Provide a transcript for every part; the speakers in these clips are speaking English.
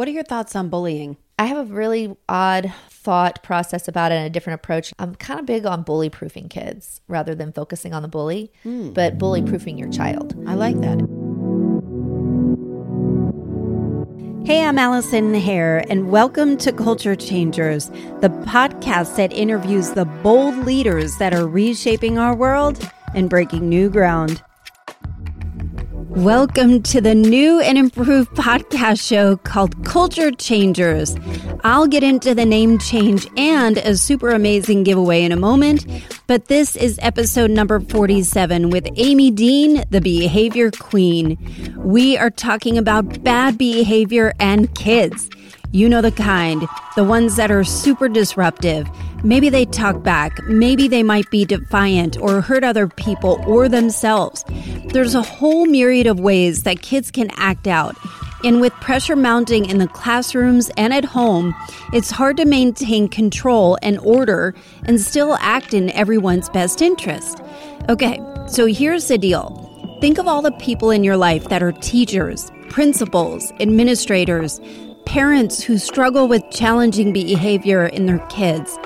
What are your thoughts on bullying? I have a really odd thought process about it and a different approach. I'm kind of big on bully proofing kids rather than focusing on the bully, mm. but bully proofing your child. I like that. Hey, I'm Allison Hare, and welcome to Culture Changers, the podcast that interviews the bold leaders that are reshaping our world and breaking new ground. Welcome to the new and improved podcast show called Culture Changers. I'll get into the name change and a super amazing giveaway in a moment, but this is episode number 47 with Amy Dean, the behavior queen. We are talking about bad behavior and kids. You know the kind, the ones that are super disruptive. Maybe they talk back, maybe they might be defiant or hurt other people or themselves. There's a whole myriad of ways that kids can act out. And with pressure mounting in the classrooms and at home, it's hard to maintain control and order and still act in everyone's best interest. Okay, so here's the deal think of all the people in your life that are teachers, principals, administrators, parents who struggle with challenging behavior in their kids,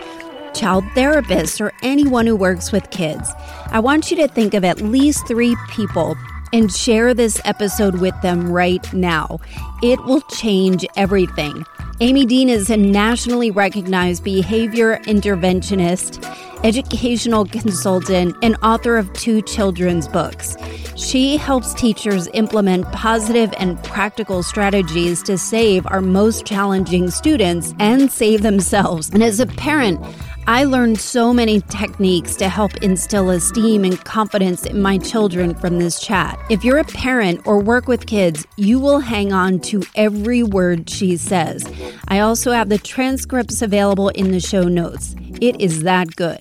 child therapists, or anyone who works with kids. I want you to think of at least three people and share this episode with them right now. It will change everything. Amy Dean is a nationally recognized behavior interventionist, educational consultant, and author of two children's books. She helps teachers implement positive and practical strategies to save our most challenging students and save themselves. And as a parent, I learned so many techniques to help instill esteem and confidence in my children from this chat. If you're a parent or work with kids, you will hang on to every word she says. I also have the transcripts available in the show notes. It is that good.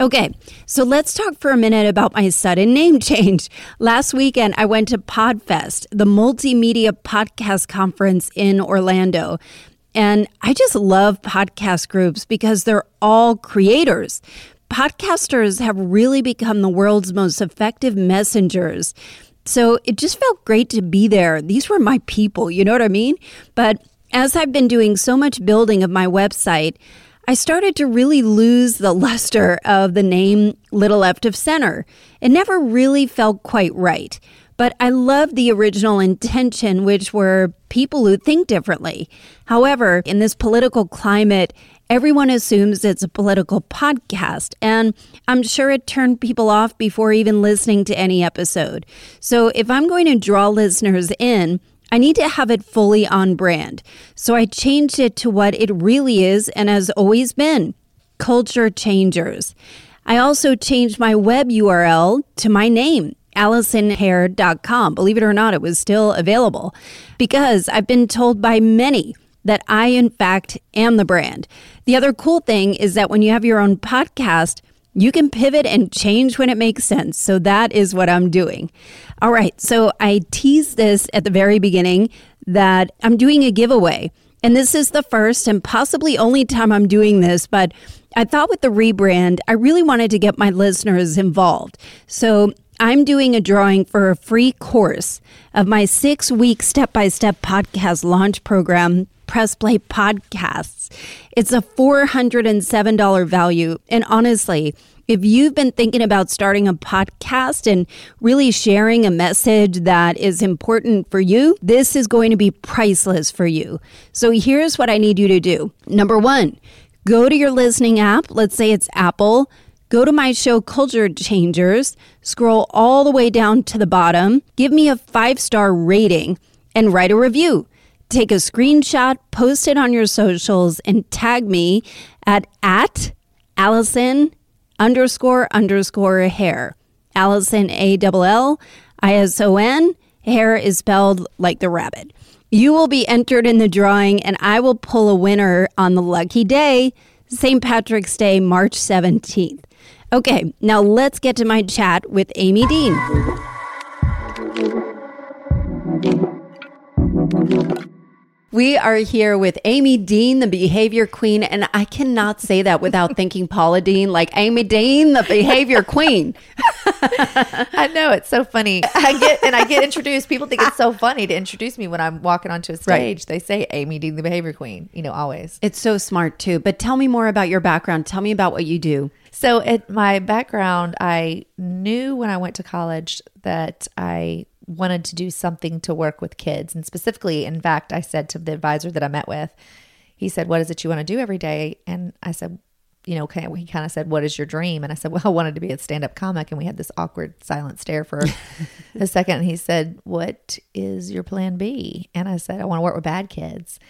Okay, so let's talk for a minute about my sudden name change. Last weekend, I went to PodFest, the multimedia podcast conference in Orlando. And I just love podcast groups because they're all creators. Podcasters have really become the world's most effective messengers. So it just felt great to be there. These were my people, you know what I mean? But as I've been doing so much building of my website, I started to really lose the luster of the name Little Left of Center. It never really felt quite right. But I love the original intention, which were people who think differently. However, in this political climate, everyone assumes it's a political podcast, and I'm sure it turned people off before even listening to any episode. So if I'm going to draw listeners in, I need to have it fully on brand. So I changed it to what it really is and has always been Culture Changers. I also changed my web URL to my name, AllisonHare.com. Believe it or not, it was still available because I've been told by many that I, in fact, am the brand. The other cool thing is that when you have your own podcast, you can pivot and change when it makes sense. So that is what I'm doing. All right. So I teased this at the very beginning that I'm doing a giveaway. And this is the first and possibly only time I'm doing this, but I thought with the rebrand, I really wanted to get my listeners involved. So I'm doing a drawing for a free course of my six week step by step podcast launch program Press Play Podcasts. It's a $407 value. And honestly, if you've been thinking about starting a podcast and really sharing a message that is important for you, this is going to be priceless for you. So here's what I need you to do. Number one, go to your listening app. Let's say it's Apple. Go to my show, Culture Changers, scroll all the way down to the bottom, give me a five star rating, and write a review take a screenshot, post it on your socials, and tag me at at Allison underscore underscore Hare. Allison A L L I S O N. Hare is spelled like the rabbit. You will be entered in the drawing, and I will pull a winner on the lucky day, St. Patrick's Day, March 17th. Okay, now let's get to my chat with Amy Dean. We are here with Amy Dean, the behavior queen. And I cannot say that without thinking Paula Deen, like Amy Dean, the behavior queen. I know it's so funny. I get and I get introduced. People think it's so funny to introduce me when I'm walking onto a stage. Right. They say Amy Dean, the behavior queen. You know, always. It's so smart too. But tell me more about your background. Tell me about what you do. So, at my background, I knew when I went to college that I wanted to do something to work with kids. And specifically, in fact, I said to the advisor that I met with, he said, What is it you want to do every day? And I said, you know, he kind of said, What is your dream? And I said, Well, I wanted to be a stand up comic. And we had this awkward silent stare for a second. And he said, What is your plan B? And I said, I want to work with bad kids.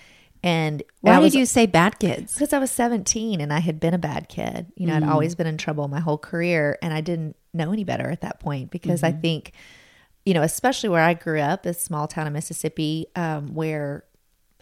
And why was, did you say bad kids? Because I was 17 and I had been a bad kid. You know, mm. I'd always been in trouble my whole career and I didn't know any better at that point because mm-hmm. I think you know, especially where I grew up, a small town in Mississippi, um, where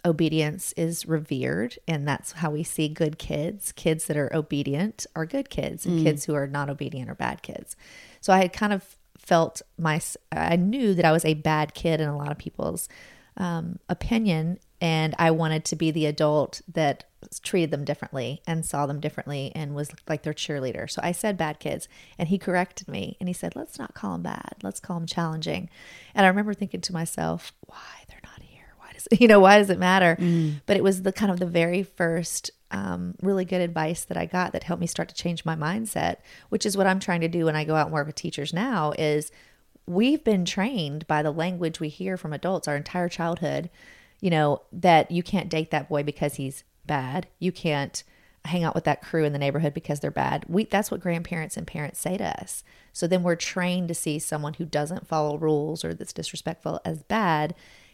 obedience is revered, and that's how we see good kids. Kids that are obedient are good kids, and mm. kids who are not obedient are bad kids. So I had kind of felt my, I knew that I was a bad kid in a lot of people's um, opinion, and I wanted to be the adult that treated them differently and saw them differently and was like their cheerleader. So I said bad kids, and he corrected me and he said, "Let's not call them bad. Let's call them challenging." And I remember thinking to myself, "Why they're not here? Why does it, you know why does it matter?" Mm. But it was the kind of the very first um, really good advice that I got that helped me start to change my mindset, which is what I'm trying to do when I go out and work with teachers now. Is we've been trained by the language we hear from adults our entire childhood you know, that you can't date that boy because he's bad. You can't hang out with that crew in the neighborhood because they're bad. We that's what grandparents and parents say to us. So then we're trained to see someone who doesn't follow rules or that's disrespectful as bad.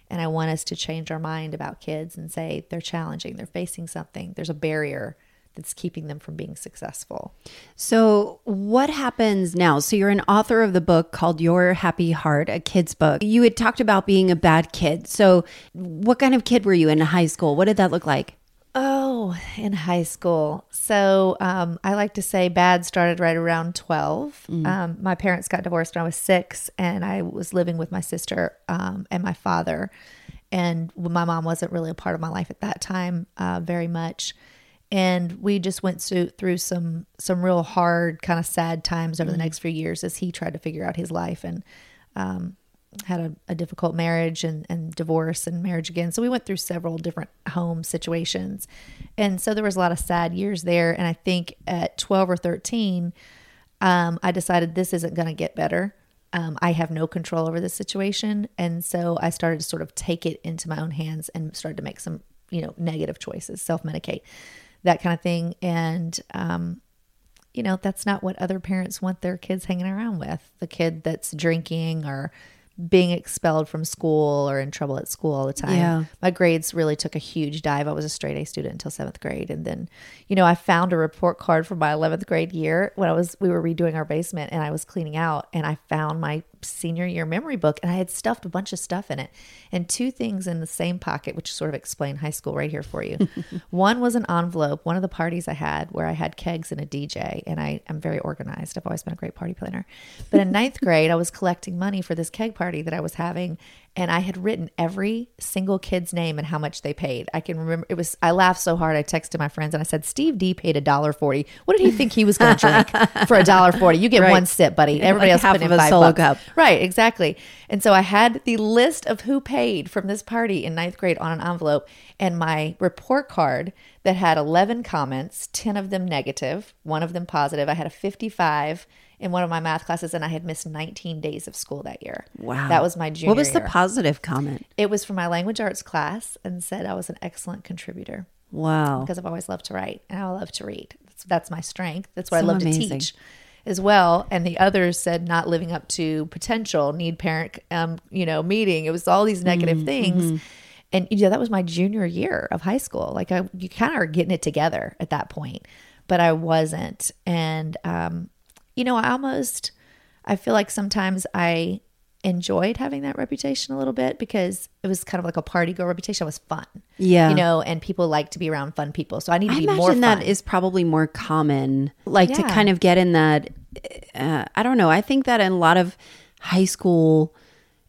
And I want us to change our mind about kids and say they're challenging, they're facing something, there's a barrier that's keeping them from being successful. So, what happens now? So, you're an author of the book called Your Happy Heart, a kid's book. You had talked about being a bad kid. So, what kind of kid were you in high school? What did that look like? Oh, in high school. So um, I like to say bad started right around 12. Mm. Um, my parents got divorced when I was six, and I was living with my sister um, and my father. And my mom wasn't really a part of my life at that time uh, very much and we just went through, through some some real hard kind of sad times over mm-hmm. the next few years as he tried to figure out his life and um, had a, a, difficult marriage and, and divorce and marriage again. So we went through several different home situations. And so there was a lot of sad years there. And i think at 12 or 13 um, i decided this isn't going to get better. Um, I have no control over this situation. And so I started to sort of take it into my own hands and started to make some, you know, negative choices, self medicate that kind of thing. And, um, you know, that's not what other parents want their kids hanging around with. The kid that's drinking or being expelled from school or in trouble at school all the time. Yeah. My grades really took a huge dive. I was a straight A student until seventh grade. And then, you know, I found a report card from my 11th grade year when I was, we were redoing our basement and I was cleaning out and I found my senior year memory book and I had stuffed a bunch of stuff in it and two things in the same pocket, which sort of explain high school right here for you. one was an envelope, one of the parties I had where I had kegs and a DJ and I am very organized. I've always been a great party planner. But in ninth grade, I was collecting money for this keg party that I was having and I had written every single kid's name and how much they paid. I can remember it was. I laughed so hard. I texted my friends and I said, "Steve D paid a dollar forty. What did he think he was going to drink for a dollar forty? You get right. one sip, buddy. Everybody like else put in five bucks. Cup. Right, exactly. And so I had the list of who paid from this party in ninth grade on an envelope, and my report card that had eleven comments, ten of them negative, one of them positive. I had a fifty-five in one of my math classes and I had missed 19 days of school that year. Wow. That was my junior What was year. the positive comment? It was from my language arts class and said I was an excellent contributor. Wow. Because I've always loved to write and I love to read. That's, that's my strength. That's what so I love amazing. to teach as well. And the others said not living up to potential, need parent, um, you know, meeting. It was all these negative mm-hmm. things. Mm-hmm. And yeah, that was my junior year of high school. Like I, you kind of are getting it together at that point, but I wasn't. And, um, you know, I almost I feel like sometimes I enjoyed having that reputation a little bit because it was kind of like a party girl reputation. It was fun. Yeah. You know, and people like to be around fun people. So I need to I be more fun. that is probably more common. Like yeah. to kind of get in that uh, I don't know. I think that in a lot of high school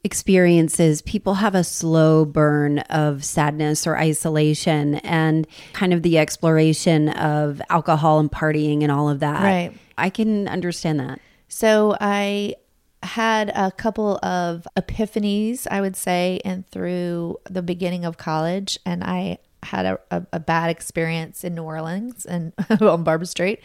experiences, people have a slow burn of sadness or isolation and kind of the exploration of alcohol and partying and all of that. Right. I can understand that. So I had a couple of epiphanies, I would say, and through the beginning of college, and I had a, a, a bad experience in New Orleans and on Bourbon Street,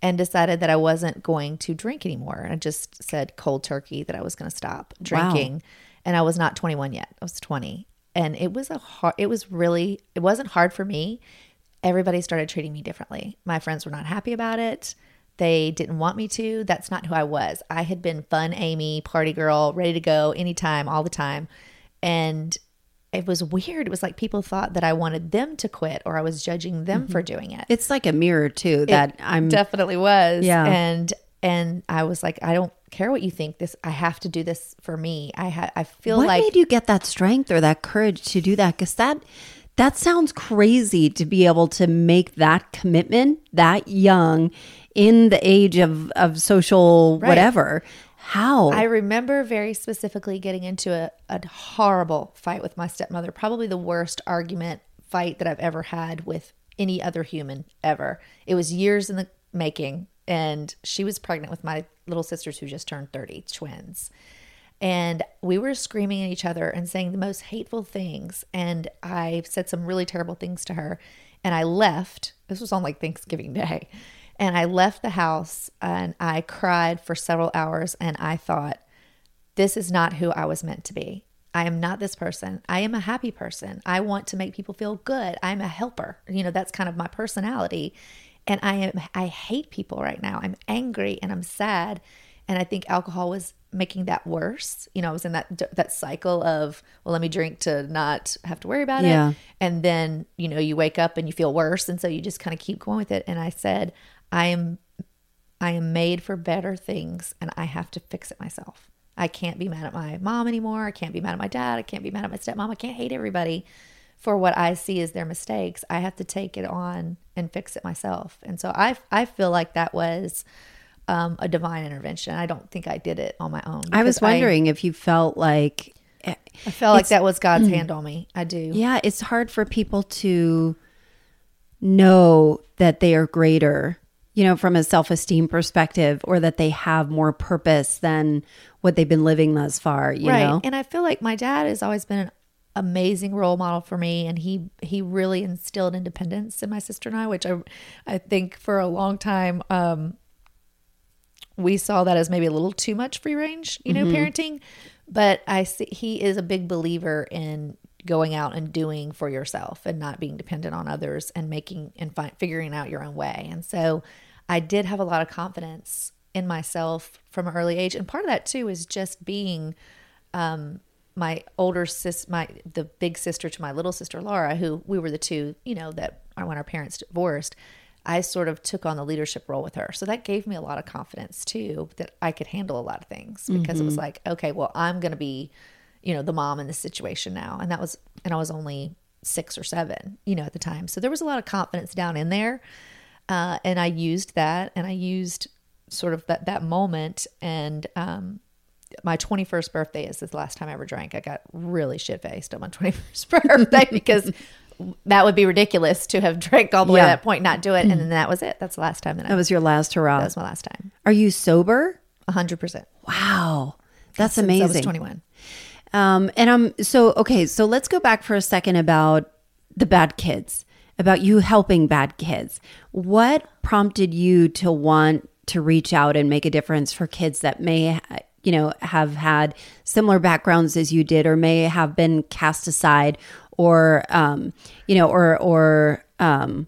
and decided that I wasn't going to drink anymore. I just said cold turkey that I was going to stop drinking, wow. And I was not 21 yet. I was 20, and it was a hard. It was really. It wasn't hard for me. Everybody started treating me differently. My friends were not happy about it. They didn't want me to. That's not who I was. I had been fun Amy, party girl, ready to go anytime, all the time. And it was weird. It was like people thought that I wanted them to quit or I was judging them mm-hmm. for doing it. It's like a mirror too that it I'm definitely was. Yeah. And and I was like, I don't care what you think. This I have to do this for me. I ha- I feel like, what like made you get that strength or that courage to do that? Because that that sounds crazy to be able to make that commitment that young in the age of of social right. whatever. How? I remember very specifically getting into a, a horrible fight with my stepmother, probably the worst argument fight that I've ever had with any other human ever. It was years in the making, and she was pregnant with my little sisters who just turned 30, twins. And we were screaming at each other and saying the most hateful things. And I said some really terrible things to her. And I left. This was on like Thanksgiving Day. And I left the house and I cried for several hours. And I thought, this is not who I was meant to be. I am not this person. I am a happy person. I want to make people feel good. I'm a helper. You know, that's kind of my personality. And I am I hate people right now. I'm angry and I'm sad. And I think alcohol was making that worse. You know, I was in that that cycle of, well, let me drink to not have to worry about yeah. it. And then, you know, you wake up and you feel worse and so you just kind of keep going with it. And I said, I am I am made for better things and I have to fix it myself. I can't be mad at my mom anymore. I can't be mad at my dad. I can't be mad at my stepmom. I can't hate everybody for what I see as their mistakes. I have to take it on and fix it myself. And so I I feel like that was um, a divine intervention. I don't think I did it on my own. I was wondering I, if you felt like I felt like that was God's hand on me. I do. Yeah, it's hard for people to know that they are greater you know, from a self esteem perspective, or that they have more purpose than what they've been living thus far, you right. know? And I feel like my dad has always been an amazing role model for me and he he really instilled independence in my sister and I which I I think for a long time um we saw that as maybe a little too much free range you know mm-hmm. parenting but I see he is a big believer in going out and doing for yourself and not being dependent on others and making and fi- figuring out your own way and so I did have a lot of confidence in myself from an early age. And part of that too is just being um, my older sis, my the big sister to my little sister Laura, who we were the two, you know, that when our parents divorced, I sort of took on the leadership role with her. So that gave me a lot of confidence too that I could handle a lot of things because mm-hmm. it was mm-hmm. like, okay, well, I'm going to be, you know, the mom in this situation now. And that was, and I was only six or seven, you know, at the time. So there was a lot of confidence down in there. Uh, and I used that and I used sort of that, that moment. And um, my 21st birthday is the last time I ever drank. I got really shit faced on my 21st birthday because that would be ridiculous to have drank all the way to that point, not do it. And then that was it. That's the last time that, that I, was your last hurrah. That was my last time. Are you sober? 100%. Wow. That's Since amazing. I was 21. Um, and I'm so, okay. So let's go back for a second about the bad kids about you helping bad kids. What prompted you to want to reach out and make a difference for kids that may, you know, have had similar backgrounds as you did, or may have been cast aside, or, um, you know, or or um,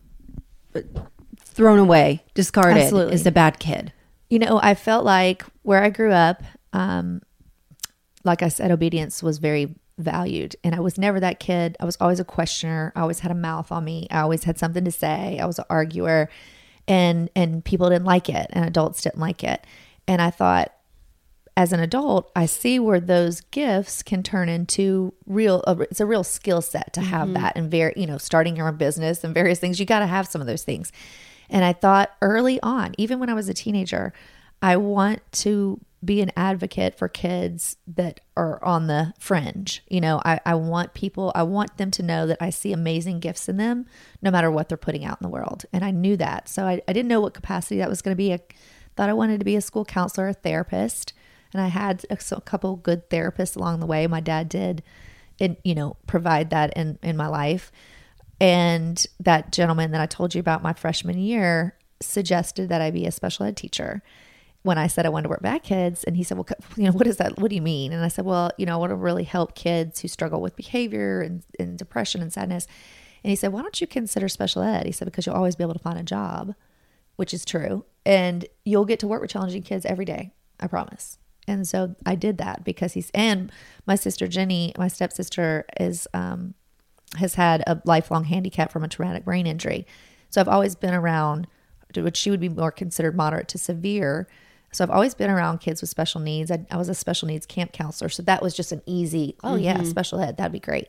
thrown away, discarded Absolutely. as a bad kid? You know, I felt like where I grew up, um, like I said, obedience was very valued. And I was never that kid. I was always a questioner. I always had a mouth on me. I always had something to say. I was an arguer and and people didn't like it and adults didn't like it. And I thought as an adult, I see where those gifts can turn into real it's a real skill set to have mm-hmm. that and very, you know, starting your own business and various things. You got to have some of those things. And I thought early on, even when I was a teenager, I want to be an advocate for kids that are on the fringe. You know, I, I want people, I want them to know that I see amazing gifts in them no matter what they're putting out in the world. And I knew that. So I, I didn't know what capacity that was going to be. I thought I wanted to be a school counselor, a therapist. And I had a, a couple good therapists along the way. My dad did, and, you know, provide that in, in my life. And that gentleman that I told you about my freshman year suggested that I be a special ed teacher when I said I wanted to work back kids, and he said, "Well, you know, what is that? What do you mean?" And I said, "Well, you know, I want to really help kids who struggle with behavior and, and depression and sadness." And he said, "Why don't you consider special ed?" He said, "Because you'll always be able to find a job, which is true, and you'll get to work with challenging kids every day. I promise." And so I did that because he's and my sister Jenny, my stepsister, is um, has had a lifelong handicap from a traumatic brain injury. So I've always been around, which she would be more considered moderate to severe so I've always been around kids with special needs. I, I was a special needs camp counselor. So that was just an easy, oh, mm-hmm. yeah, special ed, that'd be great.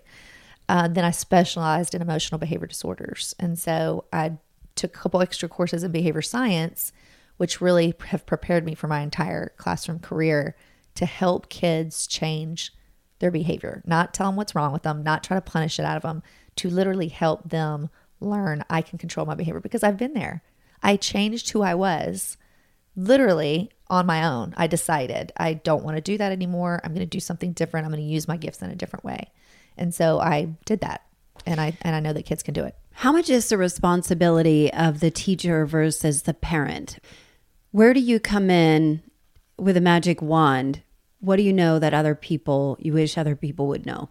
Uh, then I specialized in emotional behavior disorders. And so I took a couple extra courses in behavior science, which really have prepared me for my entire classroom career to help kids change their behavior, not tell them what's wrong with them, not try to punish it out of them, to literally help them learn I can control my behavior because I've been there. I changed who I was literally on my own. I decided I don't want to do that anymore. I'm going to do something different. I'm going to use my gifts in a different way. And so I did that. And I and I know that kids can do it. How much is the responsibility of the teacher versus the parent? Where do you come in with a magic wand? What do you know that other people you wish other people would know?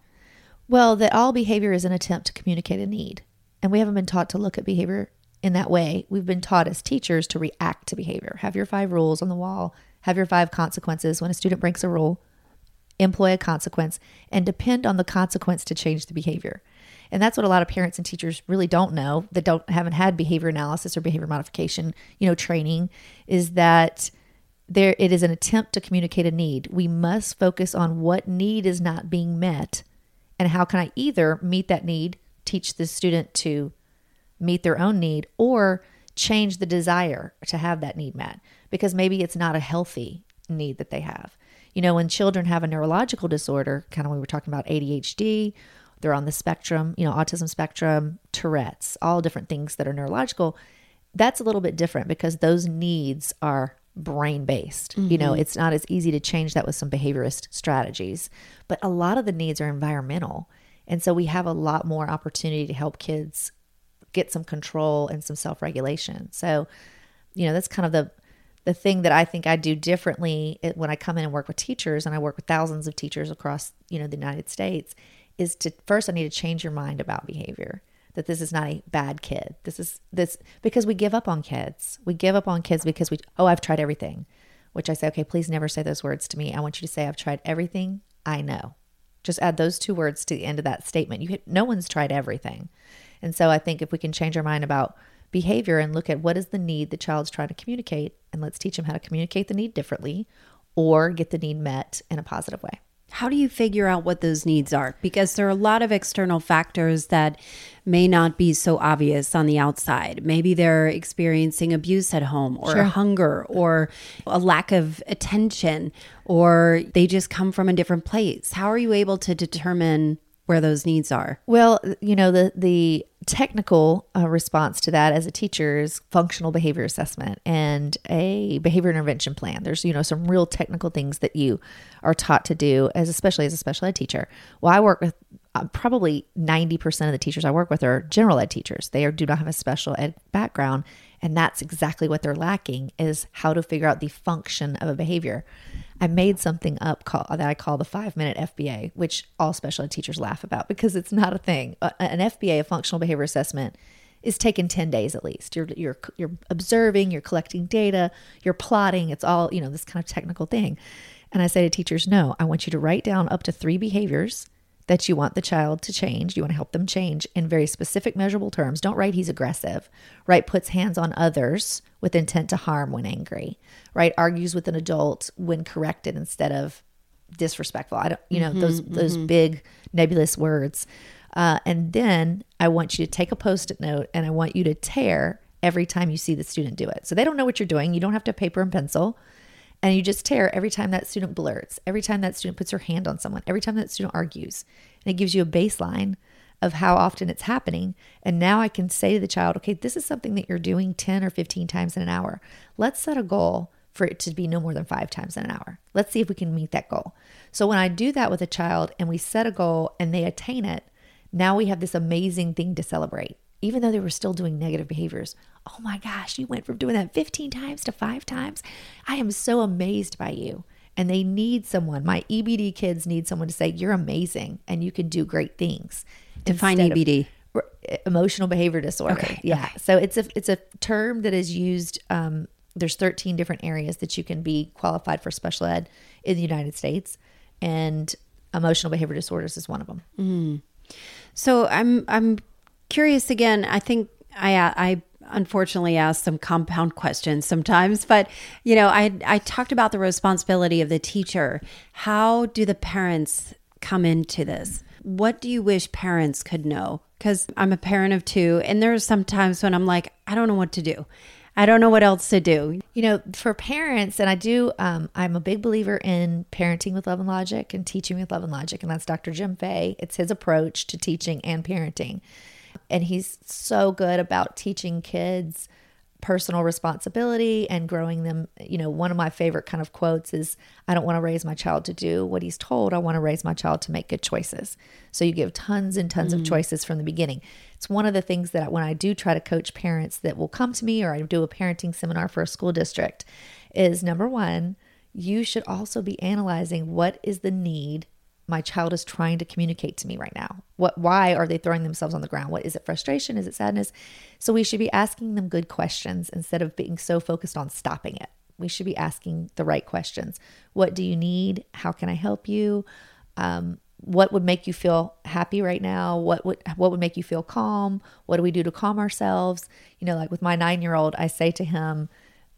Well, that all behavior is an attempt to communicate a need. And we haven't been taught to look at behavior in that way, we've been taught as teachers to react to behavior. Have your five rules on the wall, have your five consequences. When a student breaks a rule, employ a consequence and depend on the consequence to change the behavior. And that's what a lot of parents and teachers really don't know that don't haven't had behavior analysis or behavior modification, you know, training is that there it is an attempt to communicate a need. We must focus on what need is not being met and how can I either meet that need, teach the student to meet their own need or change the desire to have that need met because maybe it's not a healthy need that they have. You know, when children have a neurological disorder, kind of we were talking about ADHD, they're on the spectrum, you know, autism spectrum, Tourette's, all different things that are neurological. That's a little bit different because those needs are brain based. Mm-hmm. You know, mm-hmm. it's not as easy to change that with some behaviorist strategies, but a lot of the needs are environmental. And so we have a lot more opportunity to help kids get some control and some self-regulation. So, you know, that's kind of the the thing that I think I do differently when I come in and work with teachers and I work with thousands of teachers across, you know, the United States is to first I need to change your mind about behavior. That this is not a bad kid. This is this because we give up on kids. We give up on kids because we oh, I've tried everything. Which I say, okay, please never say those words to me. I want you to say I've tried everything I know. Just add those two words to the end of that statement. You no one's tried everything. And so I think if we can change our mind about behavior and look at what is the need the child's trying to communicate, and let's teach them how to communicate the need differently or get the need met in a positive way. How do you figure out what those needs are? Because there are a lot of external factors that may not be so obvious on the outside. Maybe they're experiencing abuse at home or sure. hunger or a lack of attention or they just come from a different place. How are you able to determine where those needs are? Well, you know, the the technical uh, response to that as a teacher is functional behavior assessment and a behavior intervention plan. There's, you know, some real technical things that you are taught to do as especially as a special ed teacher. Well, I work with uh, probably 90% of the teachers I work with are general ed teachers. They are, do not have a special ed background and that's exactly what they're lacking is how to figure out the function of a behavior. I made something up call, that I call the five minute FBA, which all special ed teachers laugh about because it's not a thing. An FBA, a functional behavior assessment, is taken 10 days at least. You're, you're, you're observing, you're collecting data, you're plotting. It's all, you know, this kind of technical thing. And I say to teachers, no, I want you to write down up to three behaviors that you want the child to change. You want to help them change in very specific, measurable terms. Don't write he's aggressive. Write puts hands on others with intent to harm when angry. Right? Argues with an adult when corrected instead of disrespectful. I don't, you know, mm-hmm, those mm-hmm. those big nebulous words. Uh, and then I want you to take a post-it note and I want you to tear every time you see the student do it. So they don't know what you're doing. You don't have to paper and pencil. And you just tear every time that student blurts, every time that student puts her hand on someone, every time that student argues. And it gives you a baseline of how often it's happening. And now I can say to the child, okay, this is something that you're doing 10 or 15 times in an hour. Let's set a goal for it to be no more than five times in an hour. Let's see if we can meet that goal. So when I do that with a child and we set a goal and they attain it, now we have this amazing thing to celebrate. Even though they were still doing negative behaviors. Oh my gosh, you went from doing that 15 times to five times. I am so amazed by you. And they need someone. My EBD kids need someone to say, You're amazing and you can do great things. Define EBD. Of, emotional behavior disorder. Okay. Yeah. Okay. So it's a it's a term that is used um, there's 13 different areas that you can be qualified for special ed in the United States, and emotional behavior disorders is one of them. Mm. So I'm I'm curious again. I think I I unfortunately ask some compound questions sometimes, but you know I I talked about the responsibility of the teacher. How do the parents come into this? What do you wish parents could know? Because I'm a parent of two, and there's sometimes when I'm like, I don't know what to do. I don't know what else to do. You know, for parents, and I do, um, I'm a big believer in parenting with love and logic and teaching with love and logic. And that's Dr. Jim Fay. It's his approach to teaching and parenting. And he's so good about teaching kids personal responsibility and growing them. You know, one of my favorite kind of quotes is I don't want to raise my child to do what he's told. I want to raise my child to make good choices. So you give tons and tons mm. of choices from the beginning. It's one of the things that when I do try to coach parents that will come to me or I do a parenting seminar for a school district is number one, you should also be analyzing what is the need my child is trying to communicate to me right now. What why are they throwing themselves on the ground? What is it frustration? Is it sadness? So we should be asking them good questions instead of being so focused on stopping it. We should be asking the right questions. What do you need? How can I help you? Um, what would make you feel happy right now what would what would make you feel calm what do we do to calm ourselves you know like with my 9-year-old I say to him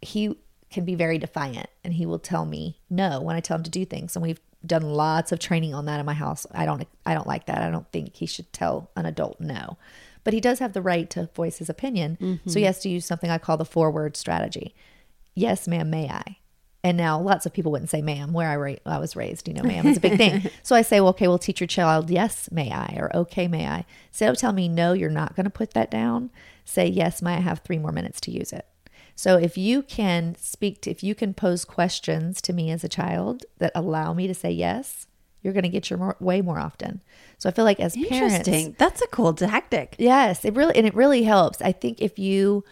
he can be very defiant and he will tell me no when I tell him to do things and we've done lots of training on that in my house I don't I don't like that I don't think he should tell an adult no but he does have the right to voice his opinion mm-hmm. so he has to use something I call the four word strategy yes ma'am may I and now lots of people wouldn't say ma'am where I, ra- I was raised, you know, ma'am is a big thing. so I say, well, okay, we'll teach your child, yes, may I, or okay, may I. Instead of telling me, no, you're not going to put that down, say, yes, may I have three more minutes to use it. So if you can speak to, if you can pose questions to me as a child that allow me to say yes, you're going to get your more, way more often. So I feel like as parents, that's a cool tactic. Yes, it really and it really helps. I think if you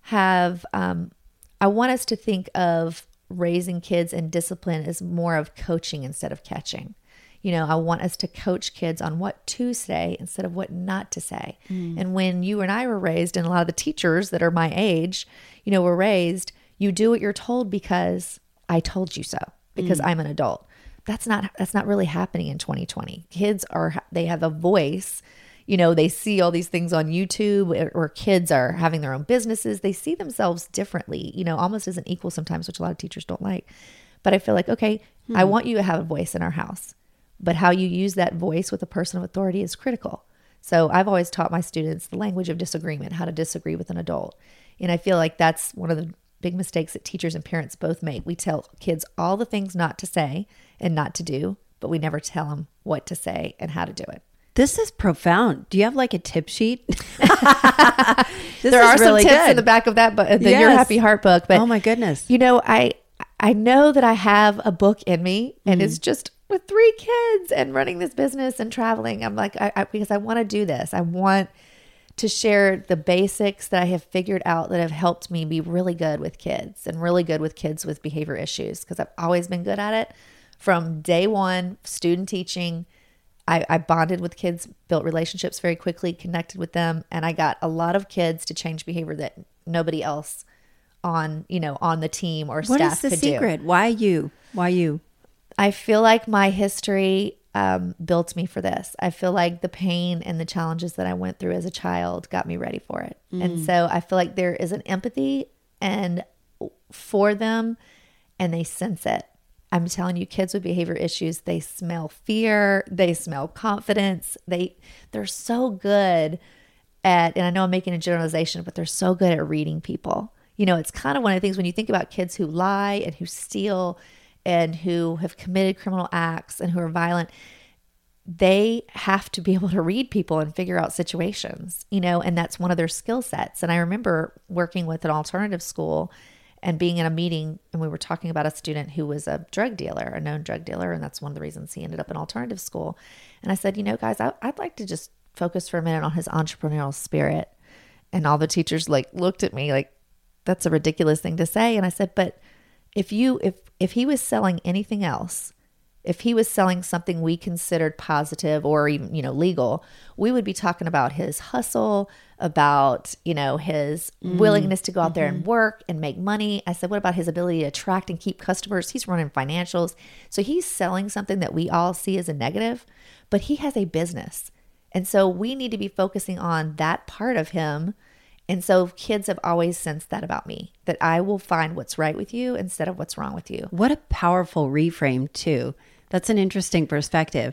have, um, I want us to think of raising kids and discipline as more of coaching instead of catching. You know, I want us to coach kids on what to say instead of what not to say. Mm. And when you and I were raised, and a lot of the teachers that are my age, you know, were raised, you do what you're told because I told you so, because mm. I'm an adult. That's not that's not really happening in 2020. Kids are they have a voice you know, they see all these things on YouTube or kids are having their own businesses. They see themselves differently, you know, almost as an equal sometimes, which a lot of teachers don't like. But I feel like, okay, hmm. I want you to have a voice in our house, but how you use that voice with a person of authority is critical. So I've always taught my students the language of disagreement, how to disagree with an adult. And I feel like that's one of the big mistakes that teachers and parents both make. We tell kids all the things not to say and not to do, but we never tell them what to say and how to do it. This is profound. Do you have like a tip sheet? there are really some tips good. in the back of that, but the yes. Your Happy Heart book. But oh my goodness, you know, I I know that I have a book in me, and mm-hmm. it's just with three kids and running this business and traveling. I'm like, I, I because I want to do this. I want to share the basics that I have figured out that have helped me be really good with kids and really good with kids with behavior issues because I've always been good at it from day one, student teaching I, I bonded with kids, built relationships very quickly, connected with them, and I got a lot of kids to change behavior that nobody else on you know on the team or staff what is the could secret? Do. Why you? Why you? I feel like my history um, built me for this. I feel like the pain and the challenges that I went through as a child got me ready for it, mm. and so I feel like there is an empathy and for them, and they sense it. I'm telling you, kids with behavior issues, they smell fear, they smell confidence. They they're so good at, and I know I'm making a generalization, but they're so good at reading people. You know, it's kind of one of the things when you think about kids who lie and who steal and who have committed criminal acts and who are violent, they have to be able to read people and figure out situations, you know, and that's one of their skill sets. And I remember working with an alternative school and being in a meeting and we were talking about a student who was a drug dealer, a known drug dealer, and that's one of the reasons he ended up in alternative school. And I said, you know, guys, I, would like to just focus for a minute on his entrepreneurial spirit. And all the teachers like looked at me like, that's a ridiculous thing to say. And I said, but if you if if he was selling anything else, if he was selling something we considered positive or even you know legal we would be talking about his hustle about you know his mm. willingness to go out mm-hmm. there and mm-hmm. work and make money i said what about his ability to attract and keep customers he's running financials so he's selling something that we all see as a negative but he has a business and so we need to be focusing on that part of him and so kids have always sensed that about me that I will find what's right with you instead of what's wrong with you. What a powerful reframe, too. That's an interesting perspective.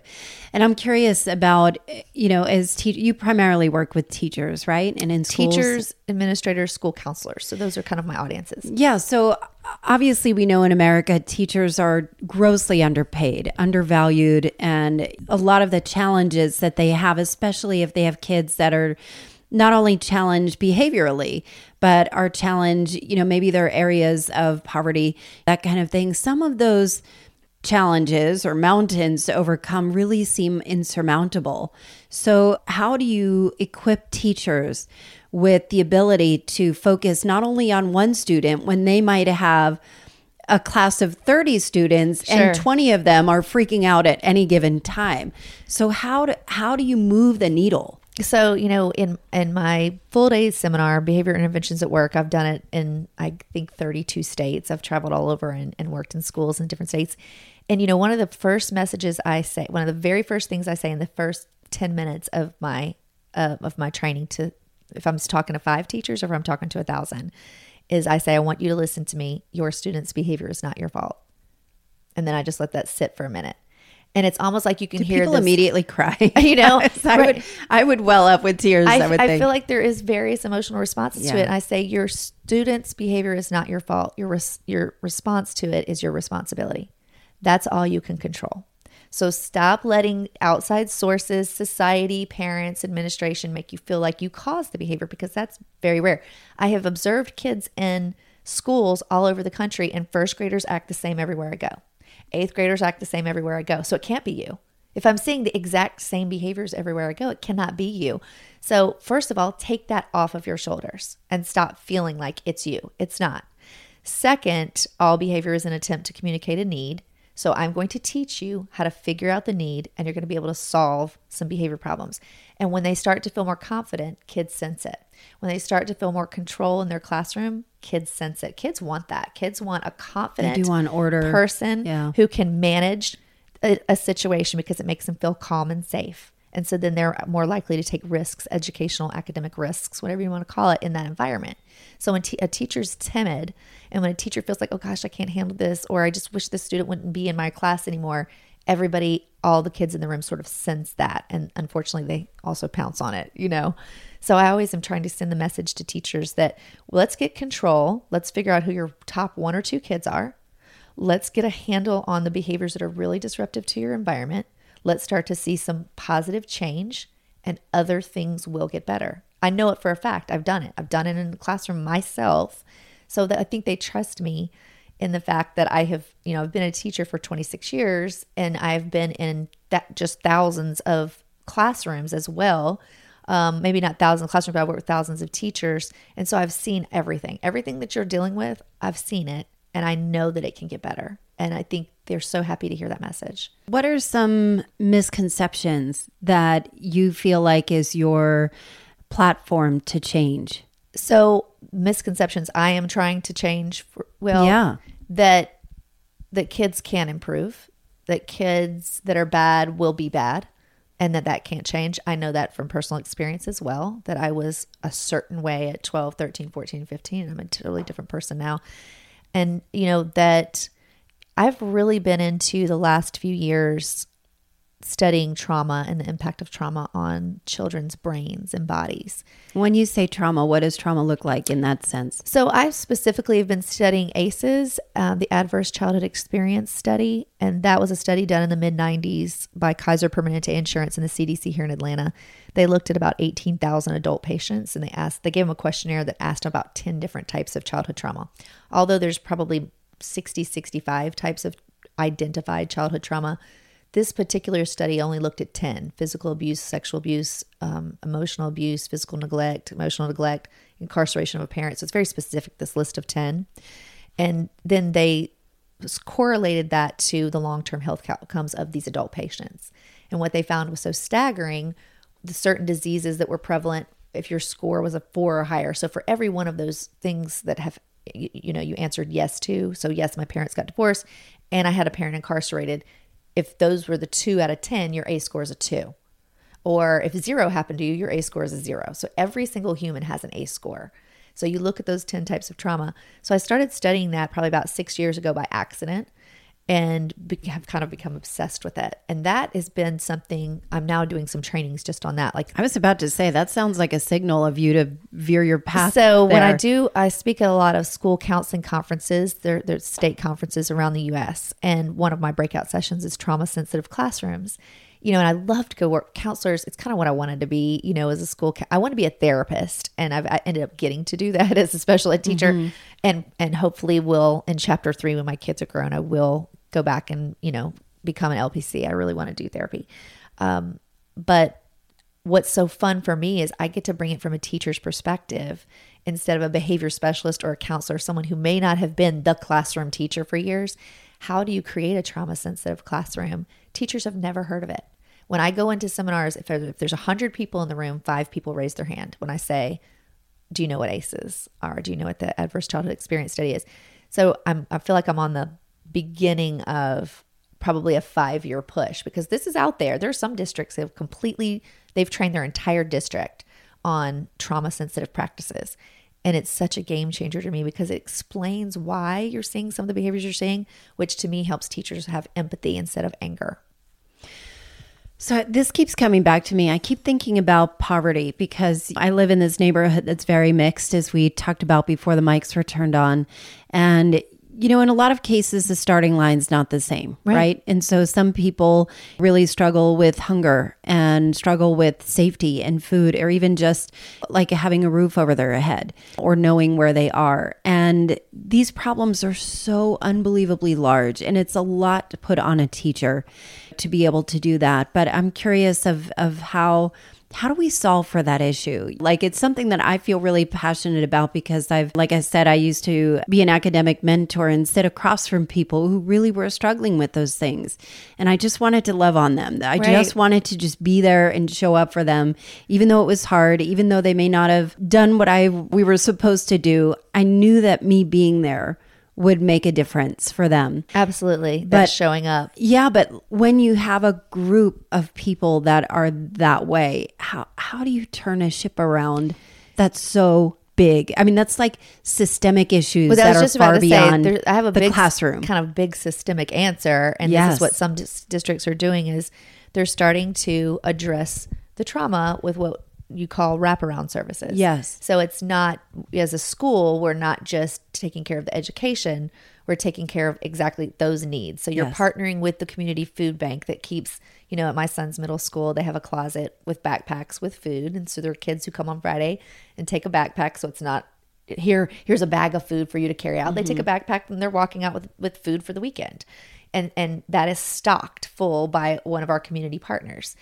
And I'm curious about, you know, as te- you primarily work with teachers, right? And in schools. Teachers, administrators, school counselors. So those are kind of my audiences. Yeah. So obviously, we know in America, teachers are grossly underpaid, undervalued, and a lot of the challenges that they have, especially if they have kids that are not only challenged behaviorally, but are challenged, you know, maybe there are areas of poverty, that kind of thing. Some of those challenges or mountains to overcome really seem insurmountable. So, how do you equip teachers with the ability to focus not only on one student when they might have a class of 30 students sure. and 20 of them are freaking out at any given time. So how do how do you move the needle? So, you know, in in my full day seminar, Behavior Interventions at Work, I've done it in I think 32 states. I've traveled all over and, and worked in schools in different states. And you know, one of the first messages I say, one of the very first things I say in the first 10 minutes of my uh, of my training to if I'm talking to five teachers or if I'm talking to a thousand, is I say, I want you to listen to me. Your student's behavior is not your fault. And then I just let that sit for a minute. And it's almost like you can Do hear people this, immediately cry. You know, I right. would I would well up with tears. I, I would. I feel like there is various emotional responses yeah. to it. And I say your student's behavior is not your fault. Your res- your response to it is your responsibility. That's all you can control. So stop letting outside sources, society, parents, administration make you feel like you caused the behavior because that's very rare. I have observed kids in schools all over the country, and first graders act the same everywhere I go. Eighth graders act the same everywhere I go. So it can't be you. If I'm seeing the exact same behaviors everywhere I go, it cannot be you. So, first of all, take that off of your shoulders and stop feeling like it's you. It's not. Second, all behavior is an attempt to communicate a need. So I'm going to teach you how to figure out the need and you're going to be able to solve some behavior problems. And when they start to feel more confident, kids sense it. When they start to feel more control in their classroom, kids sense it. Kids want that. Kids want a confident they do want order. person yeah. who can manage a, a situation because it makes them feel calm and safe. And so then they're more likely to take risks, educational, academic risks, whatever you want to call it, in that environment. So when a teacher's timid and when a teacher feels like, oh gosh, I can't handle this, or I just wish this student wouldn't be in my class anymore, everybody, all the kids in the room sort of sense that. And unfortunately, they also pounce on it, you know? So I always am trying to send the message to teachers that well, let's get control. Let's figure out who your top one or two kids are. Let's get a handle on the behaviors that are really disruptive to your environment let's start to see some positive change and other things will get better. I know it for a fact. I've done it. I've done it in the classroom myself. So that I think they trust me in the fact that I have, you know, I've been a teacher for 26 years and I've been in that just thousands of classrooms as well. Um, maybe not thousands of classrooms, but I work with thousands of teachers. And so I've seen everything. Everything that you're dealing with, I've seen it and I know that it can get better. And I think they're so happy to hear that message. What are some misconceptions that you feel like is your platform to change? So, misconceptions I am trying to change for, well, yeah. that that kids can improve, that kids that are bad will be bad and that that can't change. I know that from personal experience as well, that I was a certain way at 12, 13, 14, 15, and I'm a totally different person now. And you know that I've really been into the last few years studying trauma and the impact of trauma on children's brains and bodies. When you say trauma, what does trauma look like in that sense? So I specifically have been studying ACEs, uh, the Adverse Childhood Experience Study, and that was a study done in the mid 90s by Kaiser Permanente Insurance and the CDC here in Atlanta. They looked at about 18,000 adult patients and they asked, they gave them a questionnaire that asked about 10 different types of childhood trauma. Although there's probably 60, 65 types of identified childhood trauma this particular study only looked at 10 physical abuse, sexual abuse, um, emotional abuse, physical neglect, emotional neglect, incarceration of a parent. So it's very specific, this list of 10. And then they correlated that to the long term health outcomes of these adult patients. And what they found was so staggering the certain diseases that were prevalent if your score was a four or higher. So for every one of those things that have you, you know you answered yes to so yes my parents got divorced and i had a parent incarcerated if those were the two out of 10, your ACE score is a two. Or if zero happened to you, your ACE score is a zero. So every single human has an ACE score. So you look at those 10 types of trauma. So I started studying that probably about six years ago by accident and be- have kind of become obsessed with it. And that has been something I'm now doing some trainings just on that. Like I was about to say, that sounds like a signal of you to veer your path. So when I do, I speak at a lot of school counseling conferences. There, there's state conferences around the U.S. And one of my breakout sessions is trauma sensitive classrooms. You know, and I love to go work counselors. It's kind of what I wanted to be. You know, as a school, I want to be a therapist, and I've I ended up getting to do that as a special ed teacher, mm-hmm. and and hopefully will in chapter three when my kids are grown, I will go back and you know become an LPC. I really want to do therapy, um, but what's so fun for me is I get to bring it from a teacher's perspective instead of a behavior specialist or a counselor, someone who may not have been the classroom teacher for years. How do you create a trauma sensitive classroom? Teachers have never heard of it. When I go into seminars, if, if there's 100 people in the room, five people raise their hand when I say, Do you know what ACEs are? Do you know what the Adverse Childhood Experience Study is? So I'm, I feel like I'm on the beginning of probably a five year push because this is out there. There are some districts that have completely, they've trained their entire district on trauma sensitive practices. And it's such a game changer to me because it explains why you're seeing some of the behaviors you're seeing, which to me helps teachers have empathy instead of anger. So this keeps coming back to me. I keep thinking about poverty because I live in this neighborhood that's very mixed, as we talked about before the mics were turned on. And you know, in a lot of cases, the starting line's not the same, right. right. And so some people really struggle with hunger and struggle with safety and food, or even just like having a roof over their head or knowing where they are. And these problems are so unbelievably large, and it's a lot to put on a teacher to be able to do that. But I'm curious of of how how do we solve for that issue? Like it's something that I feel really passionate about because I've like I said I used to be an academic mentor and sit across from people who really were struggling with those things. And I just wanted to love on them. I right. just wanted to just be there and show up for them even though it was hard, even though they may not have done what I we were supposed to do. I knew that me being there would make a difference for them. Absolutely. That's but, showing up. Yeah, but when you have a group of people that are that way, how how do you turn a ship around that's so big? I mean, that's like systemic issues well, that, that are far beyond say, I have a big, classroom. Kind of big systemic answer, and yes. this is what some dis- districts are doing is they're starting to address the trauma with what you call wraparound services. Yes. So it's not, as a school, we're not just taking care of the education, we're taking care of exactly those needs. So you're yes. partnering with the community food bank that keeps, you know, at my son's middle school, they have a closet with backpacks with food. And so there are kids who come on Friday and take a backpack. So it's not here, here's a bag of food for you to carry out. Mm-hmm. They take a mm-hmm. backpack and they're walking out with, with food for the weekend. And, and that is stocked full by one of our community partners.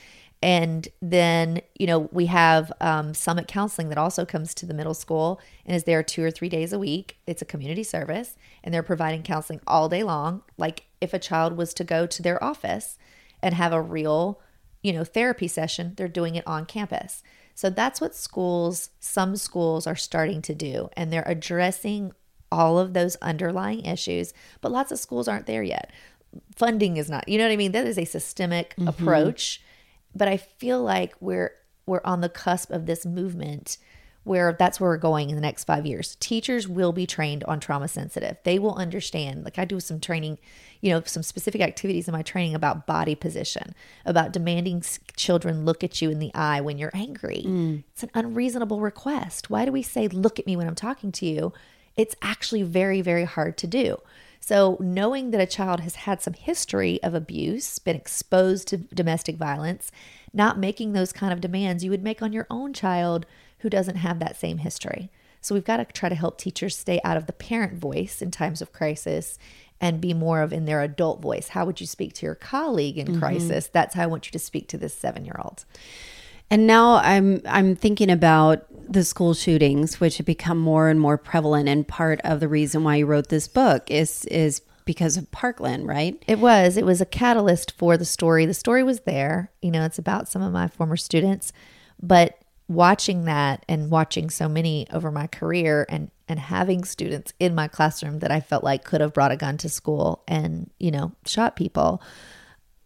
And then, you know, we have um, Summit Counseling that also comes to the middle school and is there two or three days a week. It's a community service and they're providing counseling all day long. Like if a child was to go to their office and have a real, you know, therapy session, they're doing it on campus. So that's what schools, some schools are starting to do. And they're addressing all of those underlying issues, but lots of schools aren't there yet. Funding is not, you know what I mean? That is a systemic mm-hmm. approach but I feel like we're we're on the cusp of this movement where that's where we're going in the next five years. Teachers will be trained on trauma sensitive. They will understand. Like I do some training, you know, some specific activities in my training about body position, about demanding children look at you in the eye when you're angry. Mm. It's an unreasonable request. Why do we say, look at me when I'm talking to you? It's actually very, very hard to do. So, knowing that a child has had some history of abuse, been exposed to domestic violence, not making those kind of demands you would make on your own child who doesn't have that same history. So, we've got to try to help teachers stay out of the parent voice in times of crisis and be more of in their adult voice. How would you speak to your colleague in mm-hmm. crisis? That's how I want you to speak to this seven year old. And now I'm I'm thinking about the school shootings, which have become more and more prevalent, and part of the reason why you wrote this book is is because of Parkland, right? It was. It was a catalyst for the story. The story was there. You know, it's about some of my former students, but watching that and watching so many over my career and and having students in my classroom that I felt like could have brought a gun to school and, you know, shot people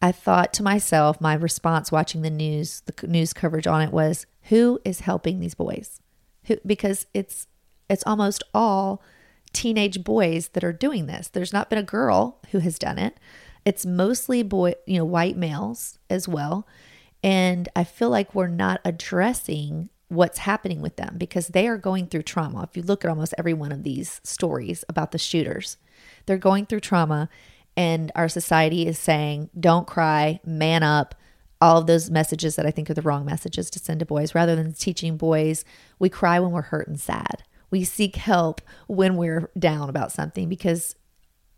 I thought to myself, my response watching the news, the news coverage on it was, who is helping these boys? Who, because it's it's almost all teenage boys that are doing this. There's not been a girl who has done it. It's mostly boy, you know, white males as well. And I feel like we're not addressing what's happening with them because they are going through trauma. If you look at almost every one of these stories about the shooters, they're going through trauma and our society is saying, don't cry, man up, all of those messages that I think are the wrong messages to send to boys, rather than teaching boys, we cry when we're hurt and sad. We seek help when we're down about something because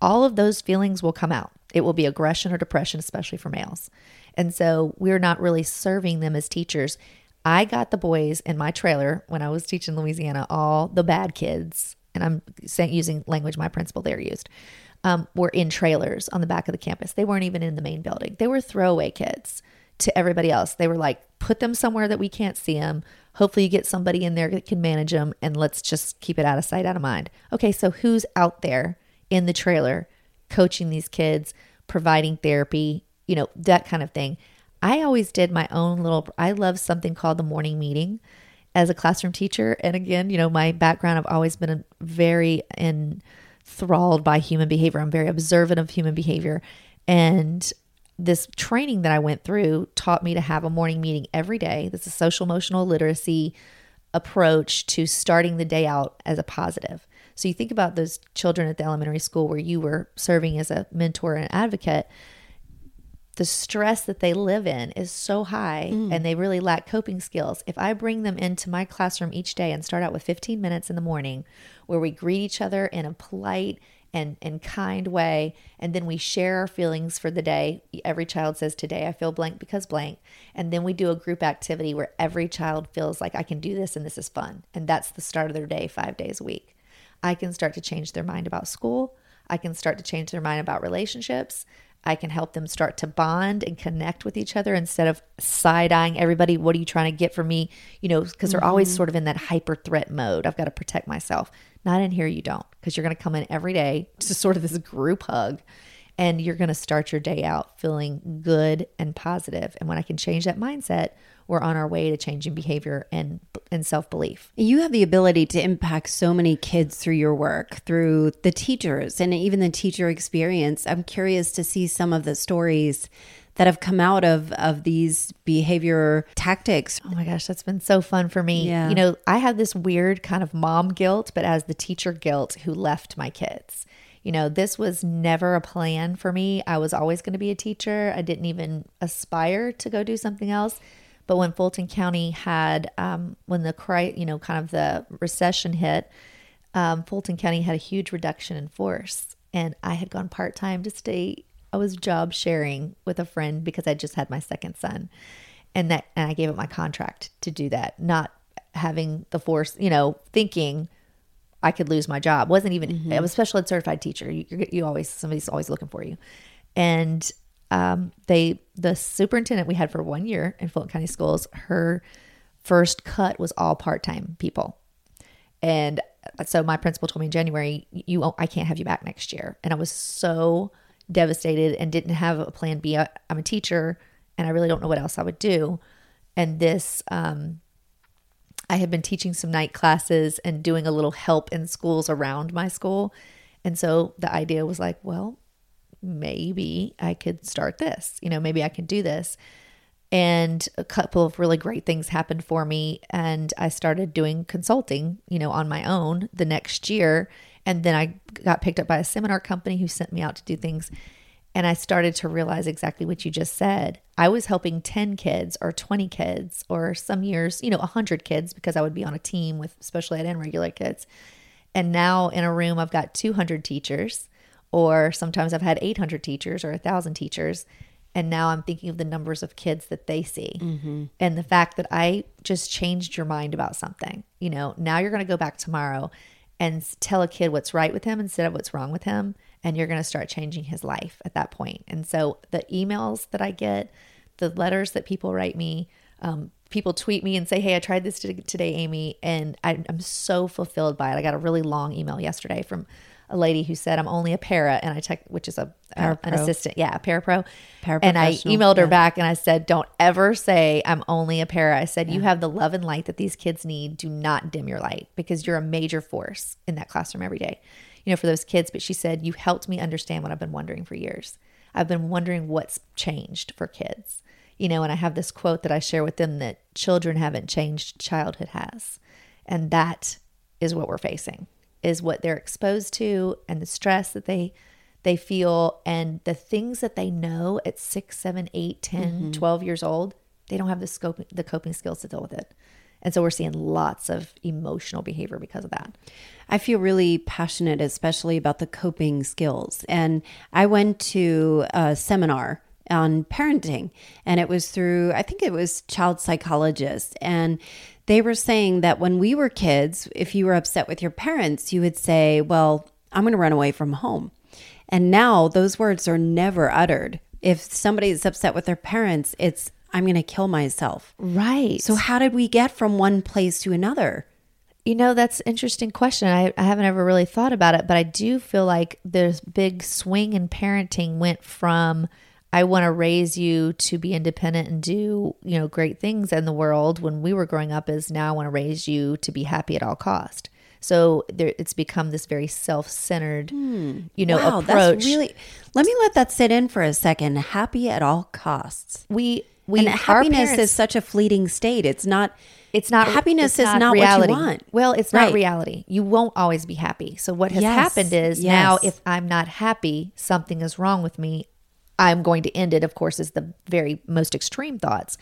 all of those feelings will come out. It will be aggression or depression, especially for males. And so we're not really serving them as teachers. I got the boys in my trailer when I was teaching Louisiana, all the bad kids, and I'm saying using language my principal there used um, were in trailers on the back of the campus. They weren't even in the main building. They were throwaway kids to everybody else. They were like, put them somewhere that we can't see them. Hopefully, you get somebody in there that can manage them, and let's just keep it out of sight, out of mind. Okay, so who's out there in the trailer coaching these kids, providing therapy, you know, that kind of thing? I always did my own little, I love something called the morning meeting as a classroom teacher. And again, you know, my background, I've always been a very in enthralled by human behavior. I'm very observant of human behavior. And this training that I went through taught me to have a morning meeting every day. This is social emotional literacy approach to starting the day out as a positive. So you think about those children at the elementary school where you were serving as a mentor and advocate the stress that they live in is so high mm. and they really lack coping skills. If I bring them into my classroom each day and start out with 15 minutes in the morning where we greet each other in a polite and, and kind way, and then we share our feelings for the day. Every child says, Today I feel blank because blank. And then we do a group activity where every child feels like I can do this and this is fun. And that's the start of their day, five days a week. I can start to change their mind about school. I can start to change their mind about relationships. I can help them start to bond and connect with each other instead of side eyeing everybody. What are you trying to get from me? You know, because they're mm-hmm. always sort of in that hyper threat mode. I've got to protect myself. Not in here, you don't, because you're going to come in every day to sort of this group hug and you're going to start your day out feeling good and positive. And when I can change that mindset, we're on our way to changing behavior and and self-belief. You have the ability to impact so many kids through your work, through the teachers and even the teacher experience. I'm curious to see some of the stories that have come out of of these behavior tactics. Oh my gosh, that's been so fun for me. Yeah. You know, I have this weird kind of mom guilt, but as the teacher guilt who left my kids. You know, this was never a plan for me. I was always going to be a teacher. I didn't even aspire to go do something else. But when Fulton County had, um, when the you know, kind of the recession hit, um, Fulton County had a huge reduction in force, and I had gone part time to stay. I was job sharing with a friend because I just had my second son, and that and I gave up my contract to do that, not having the force, you know, thinking I could lose my job. wasn't even mm-hmm. I was a special ed certified teacher. You, you always somebody's always looking for you, and um, they the superintendent we had for one year in Fulton County Schools, her first cut was all part time people, and so my principal told me in January, "You, I can't have you back next year," and I was so devastated and didn't have a plan B. I, I'm a teacher, and I really don't know what else I would do, and this um, I had been teaching some night classes and doing a little help in schools around my school. And so the idea was like, well, maybe I could start this. You know, maybe I can do this. And a couple of really great things happened for me. And I started doing consulting, you know, on my own the next year. And then I got picked up by a seminar company who sent me out to do things. And I started to realize exactly what you just said. I was helping 10 kids or 20 kids, or some years, you know, 100 kids because I would be on a team with special ed and regular kids. And now in a room, I've got 200 teachers, or sometimes I've had 800 teachers or 1,000 teachers. And now I'm thinking of the numbers of kids that they see Mm-hmm. and the fact that I just changed your mind about something. You know, now you're going to go back tomorrow and tell a kid what's right with him instead of what's wrong with him. And you're going to start changing his life at that point. And so the emails that I get, the letters that people write me, um, people tweet me and say, Hey, I tried this today, Amy. And I, I'm so fulfilled by it. I got a really long email yesterday from a lady who said, I'm only a para. And I tech, which is a, a an assistant. Yeah, a parapro. Paraprofessional, And I emailed her yeah. back and I said, Don't ever say I'm only a para. I said, You have the love and light that these kids need. Do not dim your light because you're a major force in that classroom every day, you know, for those kids. But she said, You helped me understand what I've been wondering for years. I've been wondering what's changed for kids, you know, and I have this quote that I share with them that children haven't changed, childhood has. And that is what we're facing is what they're exposed to and the stress that they they feel and the things that they know at six seven eight 10 mm-hmm. 12 years old they don't have the scope the coping skills to deal with it. And so we're seeing lots of emotional behavior because of that. I feel really passionate, especially about the coping skills. And I went to a seminar on parenting, and it was through, I think it was child psychologists. And they were saying that when we were kids, if you were upset with your parents, you would say, Well, I'm going to run away from home. And now those words are never uttered. If somebody is upset with their parents, it's, I'm going to kill myself. right So, how did we get from one place to another? You know, that's an interesting question. I, I haven't ever really thought about it, but I do feel like this big swing in parenting went from I want to raise you to be independent and do, you know, great things in the world when we were growing up is now I want to raise you to be happy at all cost. So there, it's become this very self-centered, hmm. you know, wow, approach. that's really. Let me let that sit in for a second. Happy at all costs. we we And happiness parents- is such a fleeting state. It's not. it's not happiness it's is not reality. what you want. Well, it's Right. not reality. You won't always be happy. So what has Yes, happened is now if I'm not happy, something is wrong with me. I'm going to end it. Of course, is the very most extreme thoughts.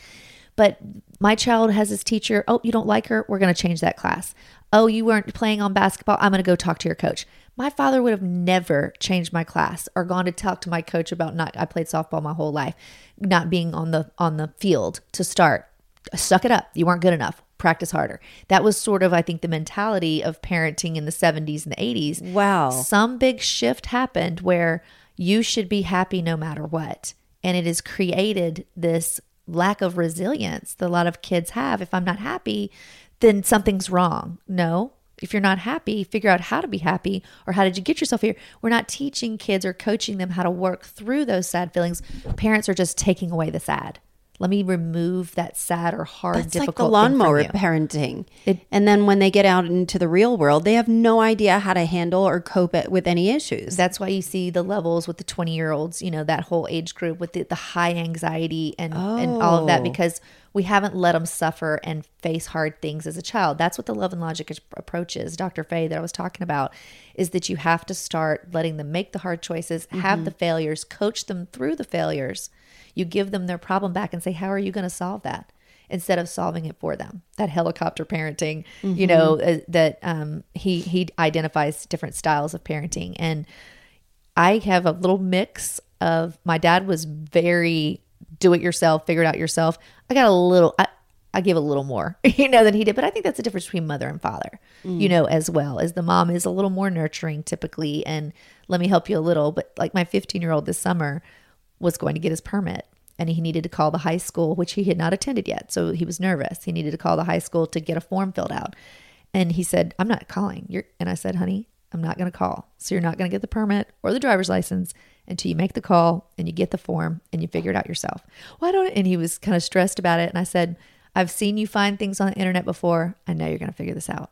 But my child has this teacher. Oh, you don't like her? We're going to change that class. Oh, you weren't playing on basketball. I'm going to go talk to your coach. My father would have never changed my class or gone to talk to my coach about not. I played softball my whole life, not being on the on the field to start. Suck it up. You weren't good enough. Practice harder. That was sort of, I think, the mentality of parenting in the 70s and the 80s Wow. some big shift happened where you should be happy no matter what. And it has created this lack of resilience that a lot of kids have. If I'm not happy, then something's wrong. No. If you're not happy, figure out how to be happy or how did you get yourself here. We're not teaching kids or coaching them how to work through those sad feelings. Parents are just taking away the sad. Let me remove that sad or hard, It's like difficult the thing lawnmower parenting. It- and then when they get out into the real world, they have no idea how to handle or cope it with any issues. That's why you see the levels with the 20 year olds, you know, that whole age group with the, the high anxiety and, and all of that Oh. because we haven't let them suffer and face hard things as a child. That's what the love and logic approach is, Dr. Fay, that I was talking about, is that you have to start letting them make the hard choices, have mm-hmm. the failures, coach them through the failures. You give them their problem back and say, How are you going to solve that? Instead of solving it for them, that helicopter parenting, you know, uh, that um, he he identifies different styles of parenting, and I have a little mix of my dad was very do it yourself, figure it out yourself. I got a little I, I give a little more, you know, than he did, but I think that's the difference between mother and father, you know, as well as the mom is a little more nurturing typically and let me help you a little, but like my 15-year-old this summer was going to get his permit and he needed to call the high school which he had not attended yet, so he was nervous. He needed to call the high school to get a form filled out. And he said, "I'm not calling." You're and I said, "Honey, I'm not going to call. So you're not going to get the permit or the driver's license until you make the call and you get the form and you figure it out yourself. I don't. And he was kind of stressed about it. And I said, I've seen you find things on the internet before. I know you're going to figure this out.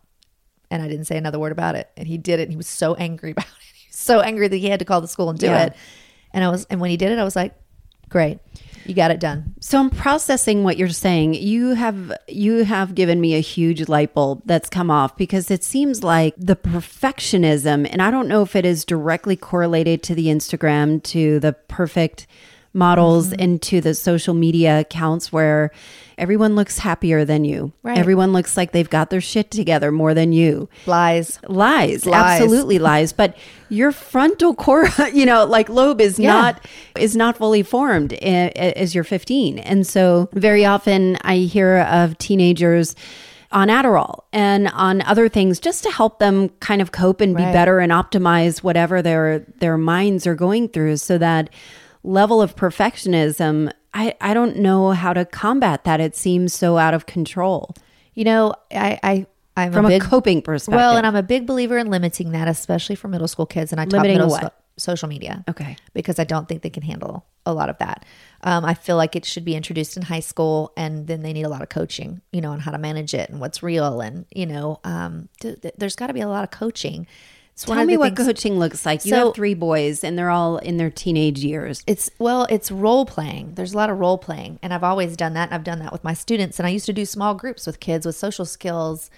And I didn't say another word about it. And he did it. And he was so angry about it. He was so angry that he had to call the school and do Yeah. it. And I was, and when he did it, I was like, great, you got it done. So I'm processing what you're saying. You have you have given me a huge light bulb that's come off because it seems like the perfectionism and I don't know if it is directly correlated to the Instagram to the perfect models Mm-hmm. and to the social media accounts where everyone looks happier than you. Right. Everyone looks like they've got their shit together more than you. Lies. lies, Lies. absolutely lies but your frontal core you know like lobe is Yeah. not is not fully formed as you're 15 and so very often i hear of teenagers on Adderall and on other things just to help them kind of cope and be Right. better and optimize whatever their their minds are going through so that level of perfectionism I, I don't know how to combat that it seems so out of control You know, I, I, I'm from a a, coping perspective well, and I'm a big believer in limiting that, especially for middle school kids. And I talk Limiting middle what? so- social media. Okay. Because I don't think they can handle a lot of that. Um, I feel like it should be introduced in high school, and then they need a lot of coaching, you know, on how to manage it and what's real, and you know, um, th- th- there's got to be a lot of coaching. It's Tell me what things- coaching looks like. You So- have three boys, and they're all in their teenage years. It's well, it's role playing. There's a lot of role playing, and I've always done that. And I've done that with my students, and I used to do small groups with kids with social skills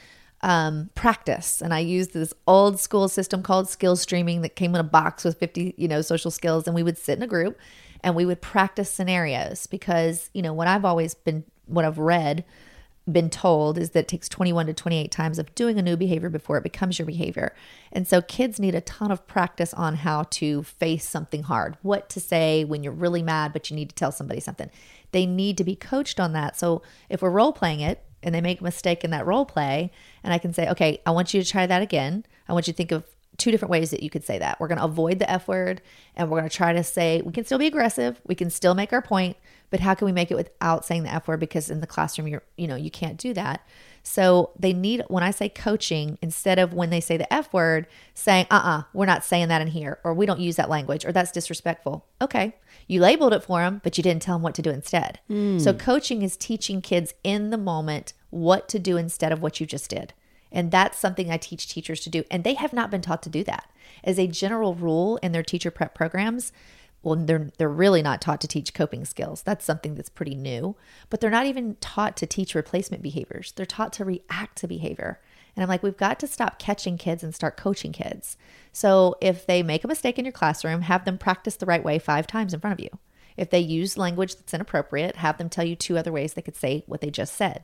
um, practice, and I used this old school system called Skillstreaming that came in a box with 50, you know, social skills, and we would sit in a group and we would practice scenarios because you know what I've always been, what I've read been told is that it takes 21 to 28 times of doing a new behavior before it becomes your behavior. And so kids need a ton of practice on how to face something hard, what to say when you're really mad, but you need to tell somebody something. They need to be coached on that. So if we're role playing it and they make a mistake in that role play, and I can say, okay, I want you to try that again. I want you to think of two different ways that you could say that. We're going to avoid the F word and we're going to try to say, we can still be aggressive, we can still make our point, but how can we make it without saying the F word? Because in the classroom, you're, you know, you can't do that. So they need, when I say coaching, instead of when they say the F word, saying, uh uh-uh, uh, we are not saying that in here, or we don't use that language, or that's disrespectful. Okay. You labeled it for them, but you didn't tell them what to do instead. So coaching is teaching kids in the moment what to do instead of what you just did. And that's something I teach teachers to do. And they have not been taught to do that. As a general rule in their teacher prep programs, well, they're they're really not taught to teach coping skills. That's something that's pretty new. But they're not even taught to teach replacement behaviors. They're taught to react to behavior. And I'm like, we've got to stop catching kids and start coaching kids. So if they make a mistake in your classroom, have them practice the right way five times in front of you. If they use language that's inappropriate, have them tell you two other ways they could say what they just said.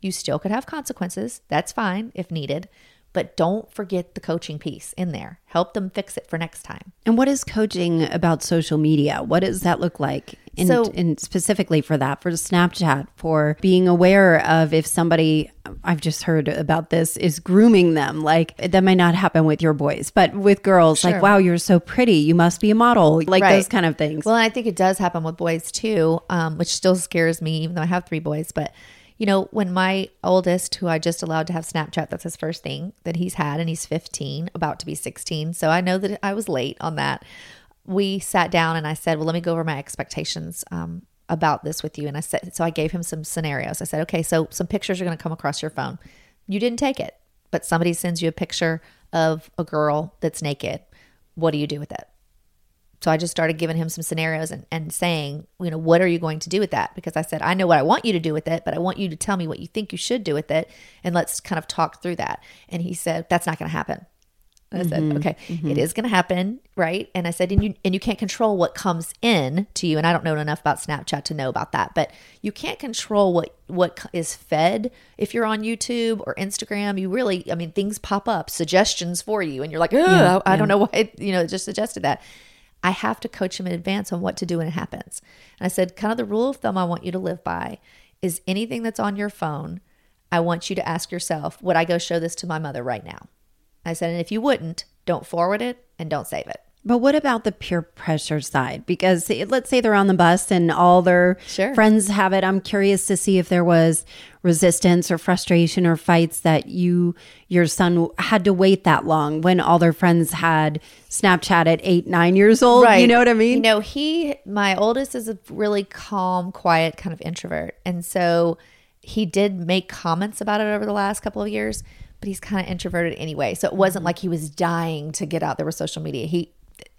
You still could have consequences. That's fine if needed. But don't forget the coaching piece in there. Help them fix it for next time. And what is coaching about social media? What does that look like? In, So- specifically for that, for Snapchat, for being aware of if somebody, I've just heard about this, is grooming them. Like that might not happen with your boys, but with girls, like, wow, you're so pretty. You must be a model. Like Right. those kind of things. Well, I think it does happen with boys too, um, which still scares me, even though I have three boys. But you know, when my oldest, who I just allowed to have Snapchat, that's his first thing that he's had, and he's 15, about to be 16. So I know that I was late on that. We sat down and I said, "Well, let me go over my expectations." Um, about this with you and I said so I gave him some scenarios. I said, "Okay, so some pictures are going to come across your phone. You didn't take it, but somebody sends you a picture of a girl that's naked. What do you do with it?" So I just started giving him some scenarios and, and saying, you know, what are you going to do with that? Because I said, I know what I want you to do with it, but I want you to tell me what you think you should do with it. And let's kind of talk through that. And he said, that's not going to happen. And I said, mm-hmm. okay, mm-hmm. it is going to happen, right? And I said, and you and you can't control what comes in to you. And I don't know enough about Snapchat to know about that, but you can't control what what is fed if you're on YouTube or Instagram. You really, I mean, things pop up, suggestions for you, and you're like, oh, I, I don't know why, it, you know, it just suggested that. I have to coach him in advance on what to do when it happens. And I said, kind of the rule of thumb I want you to live by is anything that's on your phone, I want you to ask yourself, would I go show this to my mother right now? I said, and if you wouldn't, don't forward it and don't save it. But what about the peer pressure side? Because let's say they're on the bus and all their Sure. friends have it. I'm curious to see if there was resistance or frustration or fights that you your son had to wait that long when all their friends had Snapchat at eight, nine years old. Right. You know what I mean? You know, he, my oldest is a really calm, quiet kind of introvert. And so he did make comments about it over the last couple of years, but he's kind of introverted anyway. So it wasn't Mm-hmm. like he was dying to get out there with social media. He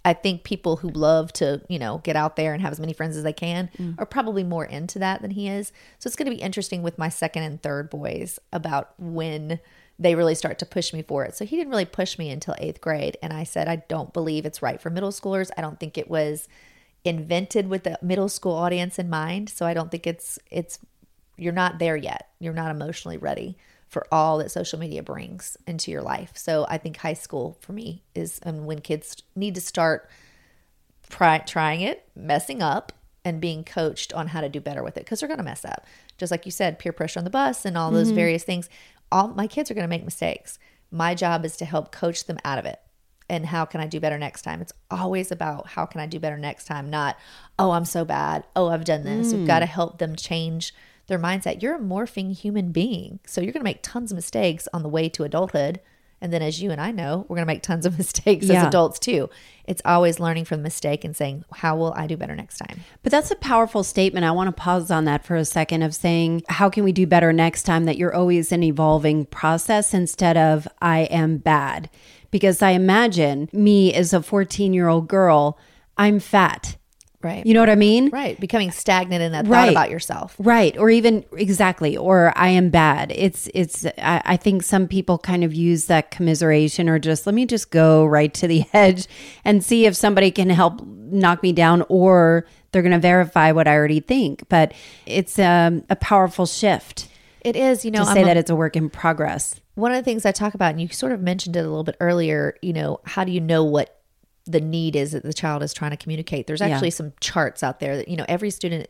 I think people who love to, you know, get out there and have as many friends as they can Mm. are probably more into that than he is. So it's going to be interesting with my second and third boys about when they really start to push me for it. So he didn't really push me until eighth grade. And I said, I don't believe it's right for middle schoolers. I don't think it was invented with the middle school audience in mind. So I don't think it's, it's, you're not there yet. You're not emotionally ready for all that social media brings into your life. So I think high school for me is and when kids need to start try, trying it, messing up, and being coached on how to do better with it because they're going to mess up. Just like you said, peer pressure on the bus and all those mm-hmm. various things. All my kids are going to make mistakes. My job is to help coach them out of it. And how can I do better next time? It's always about how can I do better next time, not, oh, I'm so bad. Oh, I've done this. We've mm. got to help them change their mindset. You're a morphing human being. So you're going to make tons of mistakes on the way to adulthood. And then, as you and I know, we're going to make tons of mistakes Yeah. as adults too. It's always learning from the mistake and saying, how will I do better next time? But that's a powerful statement. I want to pause on that for a second of saying, how can we do better next time? That you're always an evolving process instead of, I am bad. Because I imagine me as a 14 year old girl, I'm fat. Right. You know what I mean? right. Becoming stagnant in that Right. thought about yourself. Right. Or even exactly, or I am bad. It's, it's, I, I think some people kind of use that commiseration or just let me just go right to the edge and see if somebody can help knock me down or they're going to verify what I already think. But it's um, a powerful shift It is, you know, to say a- that it's a work in progress. one of the things I talk about, and you sort of mentioned it a little bit earlier, you know, how do you know what the need is that the child is trying to communicate? There's actually some charts out there that, you know, every student,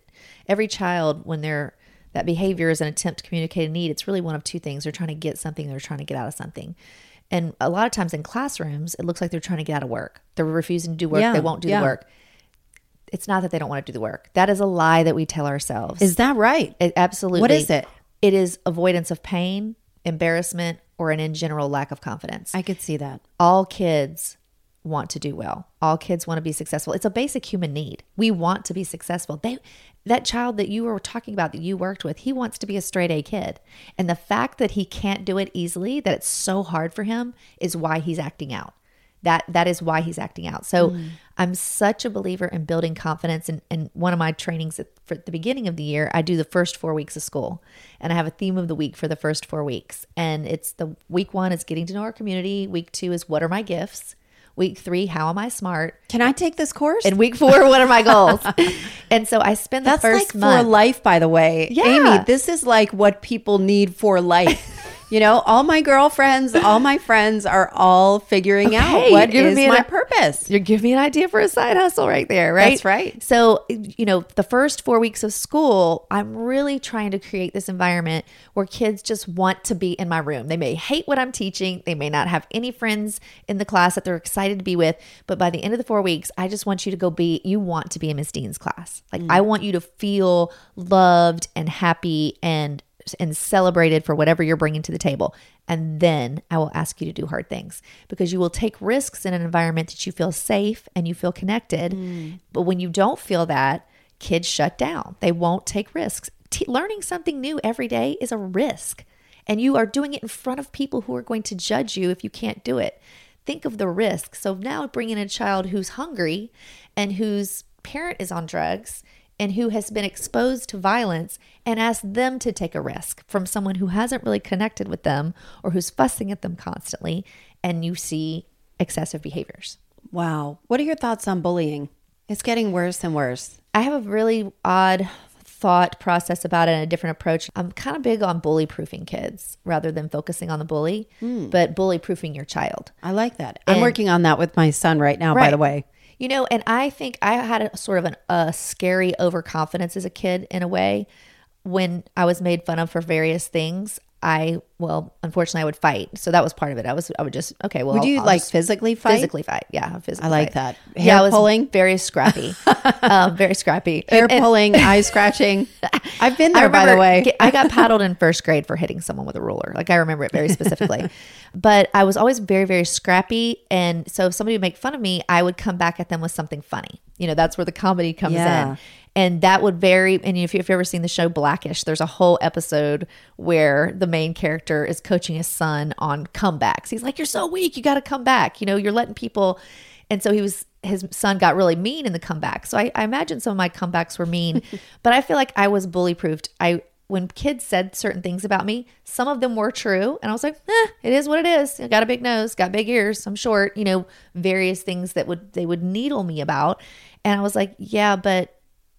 every child, when they're, that behavior is an attempt to communicate a need, it's really one of two things. They're trying to get something, they're trying to get out of something. And a lot of times in classrooms, it looks like they're trying to get out of work. They're refusing to do work, Yeah, they won't do yeah. the work. It's not that they don't want to do the work. That is a lie that we tell ourselves. Is that right? It, absolutely. What is it? It is avoidance of pain, embarrassment, or an in general lack of confidence. I could see that. All kids want to do well. All kids want to be successful. It's a basic human need. We want to be successful. They that child that you were talking about that you worked with, he wants to be a straight A kid. And the fact that he can't do it easily, that it's so hard for him is why he's acting out. That that is why he's acting out. So mm. I'm such a believer in building confidence. And, and one of my trainings at, for at the beginning of the year, I do the first four weeks of school, and I have a theme of the week for the first four weeks. And it's the week one is getting to know our community. Week two is what are my gifts. Week three, how am I smart? Can I take this course? And week four, what are my goals? and so I spend the That's first like month. for life, by the way. Yeah. Amy, this is like what people need for life. You know, all my girlfriends, all my friends are all figuring out Okay, what you're me my an- purpose. You're giving me an idea for a side hustle right there, right? That's right. So, you know, the first four weeks of school, I'm really trying to create this environment where kids just want to be in my room. They may hate what I'm teaching, they may not have any friends in the class that they're excited to be with, but by the end of the four weeks, I just want you to go be, you want to be in Miss Dean's class. Like, mm. I want you to feel loved and happy and and celebrated for whatever you're bringing to the table. And then I will ask you to do hard things because you will take risks in an environment that you feel safe and you feel connected. Mm. But when you don't feel that, kids shut down. They won't take risks. T- learning something new every day is a risk. And you are doing it in front of people who are going to judge you if you can't do it. Think of the risk. So now bringing in a child who's hungry and whose parent is on drugs and who has been exposed to violence and ask them to take a risk from someone who hasn't really connected with them or who's fussing at them constantly and you see excessive behaviors. Wow. What are your thoughts on bullying? It's getting worse and worse. I have a really odd thought process about it and a different approach. I'm kind of big on bully proofing kids rather than focusing on the bully, hmm. but bully proofing your child. I like that. I'm working on that with my son right now, by the way. You know, and I think I had a sort of an, a scary overconfidence as a kid in a way. When I was made fun of for various things, I well, unfortunately, I would fight. So that was part of it. I was, I would just okay. Well, Would you I'll like physically fight? physically fight? Yeah, physically. I like fight. that. yeah, Hair I was pulling? very scrappy, um, very scrappy. Hair And- and- pulling, eye scratching. I've been there, by the way. I got paddled in first grade for hitting someone with a ruler. Like I remember it very specifically. but I was always very, very scrappy. And so if somebody would make fun of me, I would come back at them with something funny. You know, that's where the comedy comes Yeah. in. And that would vary. And if you've ever seen the show Blackish, there's a whole episode where the main character is coaching his son on comebacks. He's like, You're so weak. You got to come back. You know, you're letting people. And so he was, his son got really mean in the comeback. So I, I imagine some of my comebacks were mean, but I feel like I was bully proofed. I, when kids said certain things about me, some of them were true. And I was like, eh, it is what it is. I got a big nose, got big ears, I'm short, you know, various things that would, they would needle me about. And I was like, yeah, but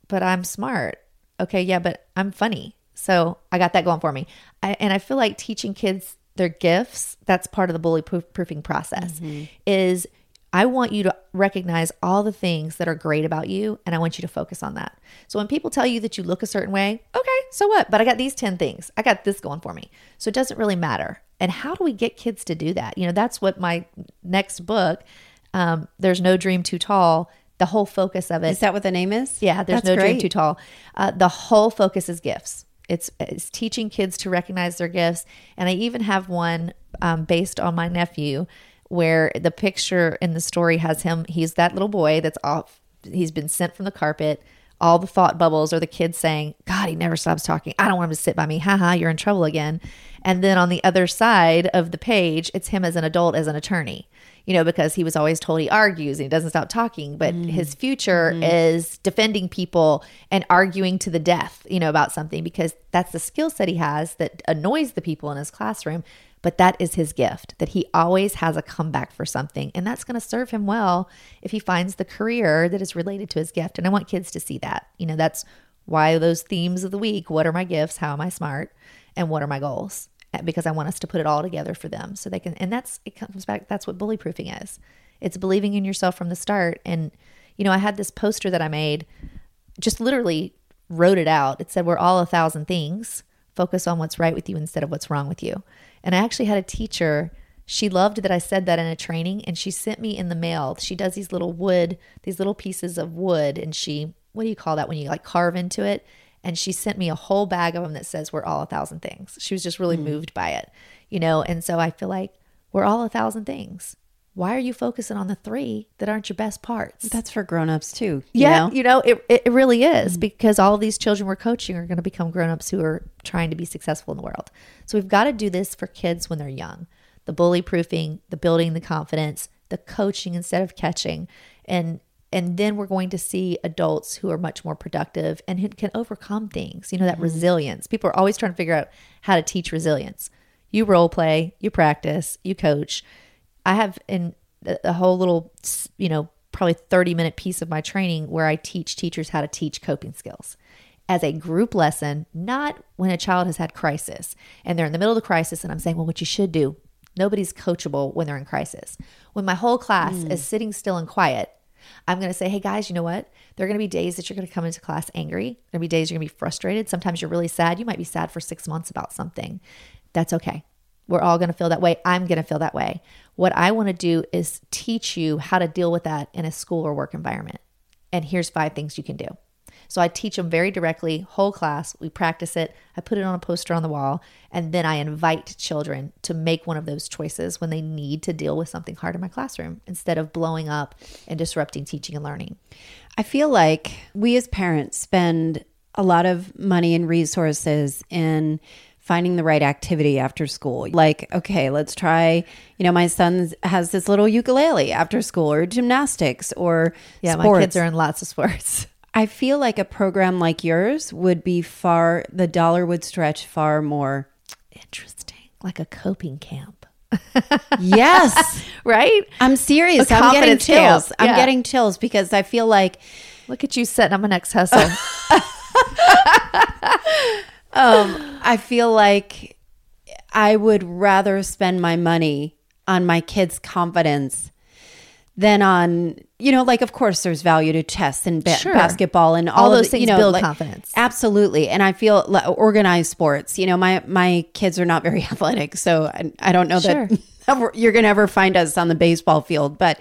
but I'm smart. Okay, yeah, but I'm funny. So I got that going for me. I, and I feel like teaching kids their gifts, that's part of the bully proof, proofing process, is I want you to recognize all the things that are great about you and I want you to focus on that. So when people tell you that you look a certain way, okay, so what? But I got these 10 things. I got this going for me. So it doesn't really matter. And how do we get kids to do that? You know, that's what my next book, um, There's No Dream Too Tall, the whole focus of it Is that what the name is? yeah, there's That's no dream too tall. Uh, the whole focus is gifts. It's, it's teaching kids to recognize their gifts. And I even have one um, based on my nephew where the picture in the story has him. He's that little boy that's off. He's been sent from the carpet. All the thought bubbles are the kids saying, God, he never stops talking. I don't want him to sit by me. Haha, you're in trouble again. And then on the other side of the page, it's him as an adult, as an attorney you know, because he was always told he argues and he doesn't stop talking. But mm. his future mm-hmm. is defending people and arguing to the death, you know, about something because that's the skill set he has that annoys the people in his classroom. But that is his gift, that he always has a comeback for something. And that's going to serve him well if he finds the career that is related to his gift. And I want kids to see that. You know, that's why those themes of the week what are my gifts? How am I smart? And what are my goals? Because I want us to put it all together for them so they can and that's it comes back that's what bully proofing is. It's believing in yourself from the start and you know I had this poster that I made just literally wrote it out. It said we're all a thousand things. Focus on what's right with you instead of what's wrong with you. And I actually had a teacher she loved that I said that in a training and she sent me in the mail. She does these little wood, these little pieces of wood and she what do you call that when you like carve into it? And she sent me a whole bag of them that says we're all a thousand things. She was just really mm-hmm. moved by it, you know, and so I feel like we're all a thousand things. Why are you focusing on the three that aren't your best parts? That's for grown-ups too. you yeah, know? you know, it, it really is mm-hmm. because all of these children we're coaching are going to become grown-ups who are trying to be successful in the world. So we've got to do this for kids when they're young. The bully proofing, the building the confidence, the coaching instead of catching. And and then we're going to see adults who are much more productive and who can overcome things you know that mm-hmm. resilience. People are always trying to figure out how to teach resilience. You role play you practice you coach. I have in a whole little you know probably 30 minute piece of my training where i teach teachers how to teach coping skills. As a group lesson not when a child has had crisis and they're in the middle of the crisis and i'm saying well what you should do nobody's coachable when they're in crisis. When my whole class mm. is sitting still and quiet I'm going to say, hey guys, you know what? There are going to be days that you're going to come into class angry. There are going to be days you're going to be frustrated. Sometimes you're really sad. You might be sad for six months about something. That's okay. We're all going to feel that way. I'm going to feel that way. What I want to do is teach you how to deal with that in a school or work environment. And here's five things you can do. So I teach them very directly, whole class. We practice it. I put it on a poster on the wall. And then I invite children to make one of those choices when they need to deal with something hard in my classroom instead of blowing up and disrupting teaching and learning. I feel like we as parents spend a lot of money and resources in finding the right activity after school. Like, okay, let's try, you know, my son has this little ukulele after school or gymnastics or Yeah, sports. my kids are in lots of sports. I feel like a program like yours would be far, the dollar would stretch far more. Interesting. Like a coping camp. Yes. Right? I'm serious. I'm getting chills. I'm getting chills because I feel like Look at you setting up an ex hustle. um, I feel like I would rather spend my money on my kids' confidence than on, you know, like of course there's value to chess and ba- Sure. basketball and all, All those the- you things know, build like- confidence. Absolutely, and I feel like organized sports. You know, my my kids are not very athletic, so I, I don't know that you're going to ever find us on the baseball field. But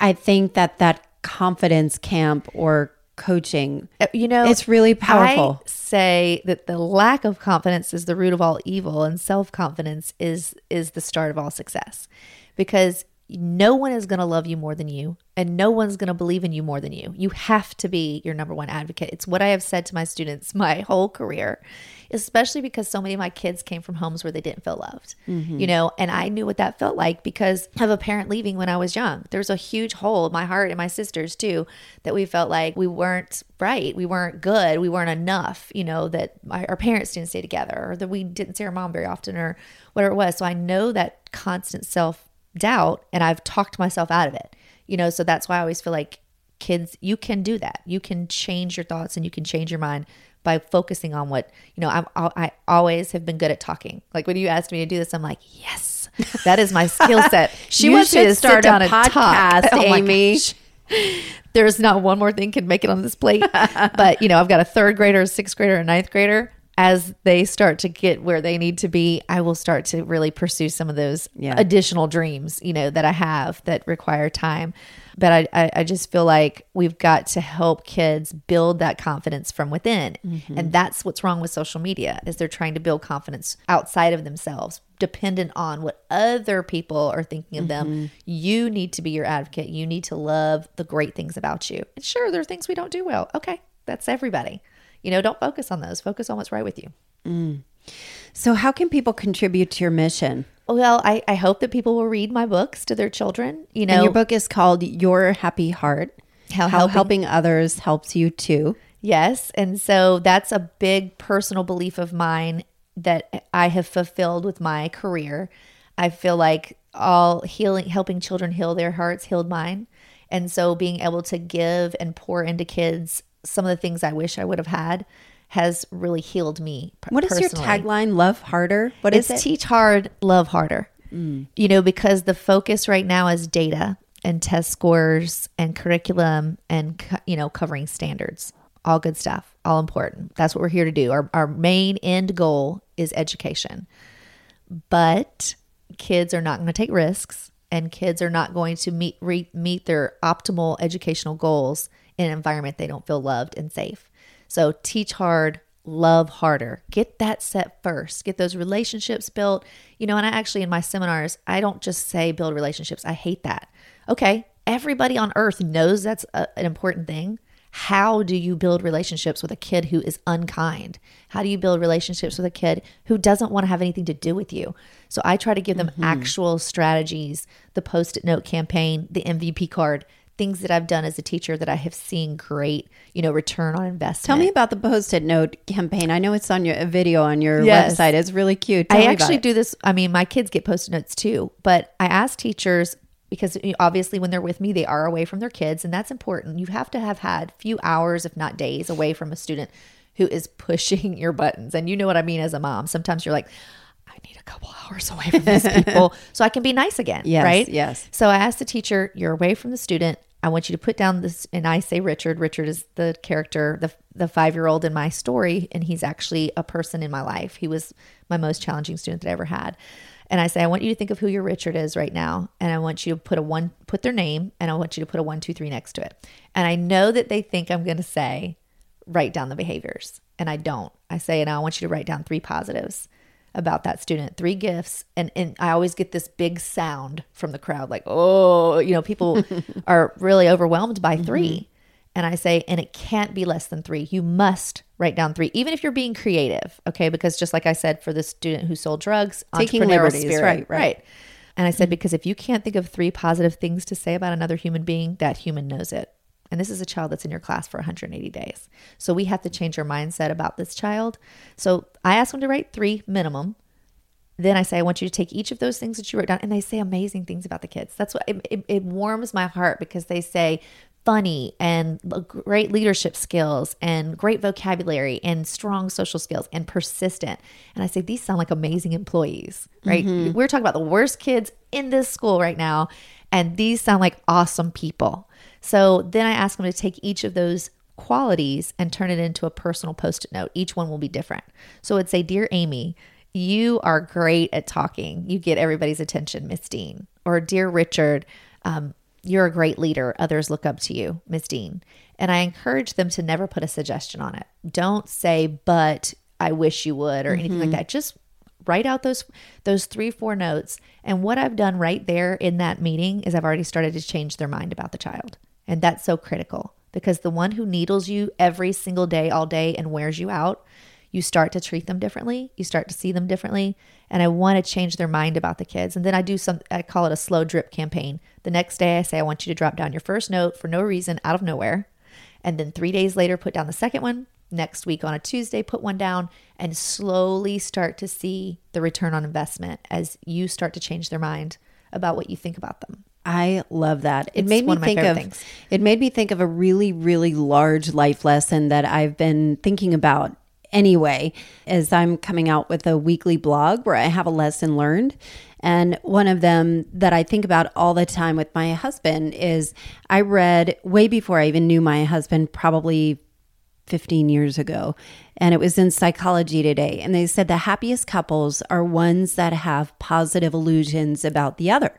I think that that confidence camp or coaching, Uh, you know, it's really powerful. I say that the lack of confidence is the root of all evil, and self confidence is is the start of all success. Because no one is going to love you more than you, and no one's going to believe in you more than you. You have to be your number one advocate. It's what I have said to my students my whole career, especially because so many of my kids came from homes where they didn't feel loved, mm-hmm. you know, and I knew what that felt like because of a parent leaving when I was young. There was a huge hole in my heart and my sisters too that we felt like we weren't right, we weren't good, we weren't enough, you know, that my, our parents didn't stay together or that we didn't see our mom very often or whatever it was. So I know that constant self doubt and I've talked myself out of it. You know, so that's why I always feel like kids, you can do that. You can change your thoughts and you can change your mind by focusing on what, you know, I'm, I always have been good at talking. Like when you asked me to do this, I'm like, yes, that is my skill set. She You wants to start start a down and talk. podcast, Oh my Amy. There's not one more thing can make it on this plate. but, you know, I've got a third grader, a sixth grader, a ninth grader. As they start to get where they need to be, I will start to really pursue some of those Yeah. additional dreams, you know, that I have that require time. But I, I, I just feel like we've got to help kids build that confidence from within. Mm-hmm. And that's what's wrong with social media is they're trying to build confidence outside of themselves, dependent on what other people are thinking of them. Mm-hmm. You need to be your advocate. You need to love the great things about you. And sure, there are things we don't do well. Okay, that's everybody. You know, don't focus on those. Focus on what's right with you. Mm. So, how can people contribute to your mission? Well, I, I hope that people will read my books to their children. You know, And your book is called Your Happy Heart How How Helping- Helping Others Helps You Too. Yes. And so that's a big personal belief of mine that I have fulfilled with my career. I feel like all healing, helping children heal their hearts, healed mine. And so being able to give and pour into kids some of the things I wish I would have had has really healed me. p- What is personally. your tagline? Love harder? What is it's it? teach hard, love harder. Mm. You know, because the focus right now is data and test scores and curriculum and you know covering standards. All good stuff, all important. That's what we're here to do. Our our main end goal is education. But kids are not going to take risks and kids are not going to meet re, meet their optimal educational goals in an environment they don't feel loved and safe. So teach hard, love harder. Get that set first. Get those relationships built. You know, and I actually in my seminars, I don't just say build relationships. I hate that. Okay, everybody on earth knows that's a, an important thing. How do you build relationships with a kid who is unkind? How do you build relationships with a kid who doesn't want to have anything to do with you? So I try to give them mm-hmm. actual strategies, the post it note campaign, the MVP card, things that I've done as a teacher that I have seen great, you know, return on investment. Tell me about the post-it note campaign. I know it's on your a video on your Yes. website. It's really cute. Tell I actually do this. I mean, my kids get post-it notes too, but I ask teachers because obviously when they're with me, they are away from their kids, and that's important. You have to have had few hours, if not days, away from a student who is pushing your buttons, and you know what I mean as a mom. Sometimes you're like, I need a couple hours away from these people so I can be nice again, Yes, right? yes. So I asked the teacher, "You're away from the student. I want you to put down this." And I say Richard. Richard is the character, the the five year old in my story, and he's actually a person in my life. He was my most challenging student that I ever had. And I say, I want you to think of who your Richard is right now, and I want you to put a one, put their name, and I want you to put a one, two, three next to it. And I know that they think I'm going to say, write down the behaviors, and I don't. I say, and I want you to write down three positives about that student, three gifts. And, and I always get this big sound from the crowd, like, oh, you know, people are really overwhelmed by 3 mm-hmm. And I say, and it can't be less than three. You must write down three, even if you're being creative. Okay. Because just like I said, for the student who sold drugs, Taking liberties, spirit, right, right. And I said, mm-hmm. because if you can't think of three positive things to say about another human being, that human knows it. And this is a child that's in your class for 180 days. So we have to change our mindset about this child. So I ask them to write three minimum. Then I say, I want you to take each of those things that you wrote down, and they say amazing things about the kids. That's what it, it, it warms my heart because they say funny and great leadership skills and great vocabulary and strong social skills and persistent. And I say, these sound like amazing employees, right? Mm-hmm. We're talking about the worst kids in this school right now, and these sound like awesome people. So then I ask them to take each of those qualities and turn it into a personal post it note. Each one will be different. So it'd say, Dear Amy, you are great at talking. You get everybody's attention, Miss Dean. Or, Dear Richard, um, you're a great leader. Others look up to you, Miss Dean. And I encourage them to never put a suggestion on it. Don't say, but I wish you would, or anything like that. Just Write out those those three, four notes. And what I've done right there in that meeting is I've already started to change their mind about the child. And that's so critical because the one who needles you every single day, all day, and wears you out, you start to treat them differently. You start to see them differently. And I want to change their mind about the kids. And then I do some, I call it a slow drip campaign. The next day, I say, I want you to drop down your first note for no reason out of nowhere. And then three days later, put down the second one. Next week on a Tuesday, put one down and slowly start to see the return on investment as you start to change their mind about what you think about them. I love that. It It's made me one of my think of things. it made me think of a really really large life lesson that I've been thinking about anyway as I'm coming out with a weekly blog where I have a lesson learned. And one of them that I think about all the time with my husband is I read way before I even knew my husband, probably 15 years ago. And it was in Psychology Today. And they said the happiest couples are ones that have positive illusions about the other.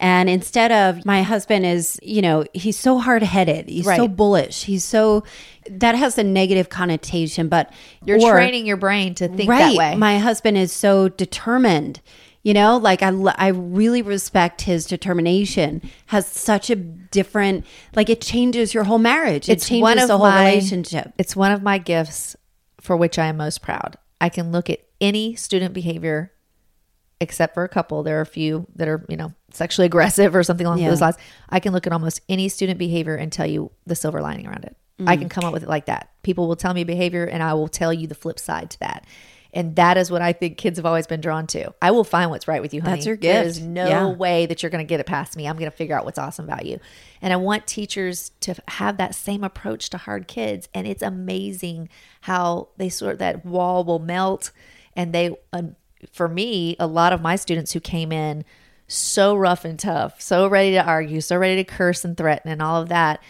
And instead of my husband is, you know, he's so hard headed, he's so bullish, he's so, that has a negative connotation, but You're or- training your brain to think right. that way. My husband is so determined. You know, like I, I really respect his determination. Has such a different, like it changes your whole marriage. It changes one of the whole my- relationship. It's one of my gifts for which I am most proud. I can look at any student behavior, except for a couple. There are a few that are, you know, sexually aggressive or something along Yeah. those lines. I can look at almost any student behavior and tell you the silver lining around it. I Mm. can come up with it like that. People will tell me behavior and I will tell you the flip side to that. And that is what I think kids have always been drawn to. I will find what's right with you, honey. That's your gift. is no Yeah. way that you're going to get it past me. I'm going to figure out what's awesome about you. And I want teachers to have that same approach to hard kids. And it's amazing how they sort that wall will melt. And they, uh, for me, a lot of my students who came in so rough and tough, so ready to argue, so ready to curse and threaten and all of that.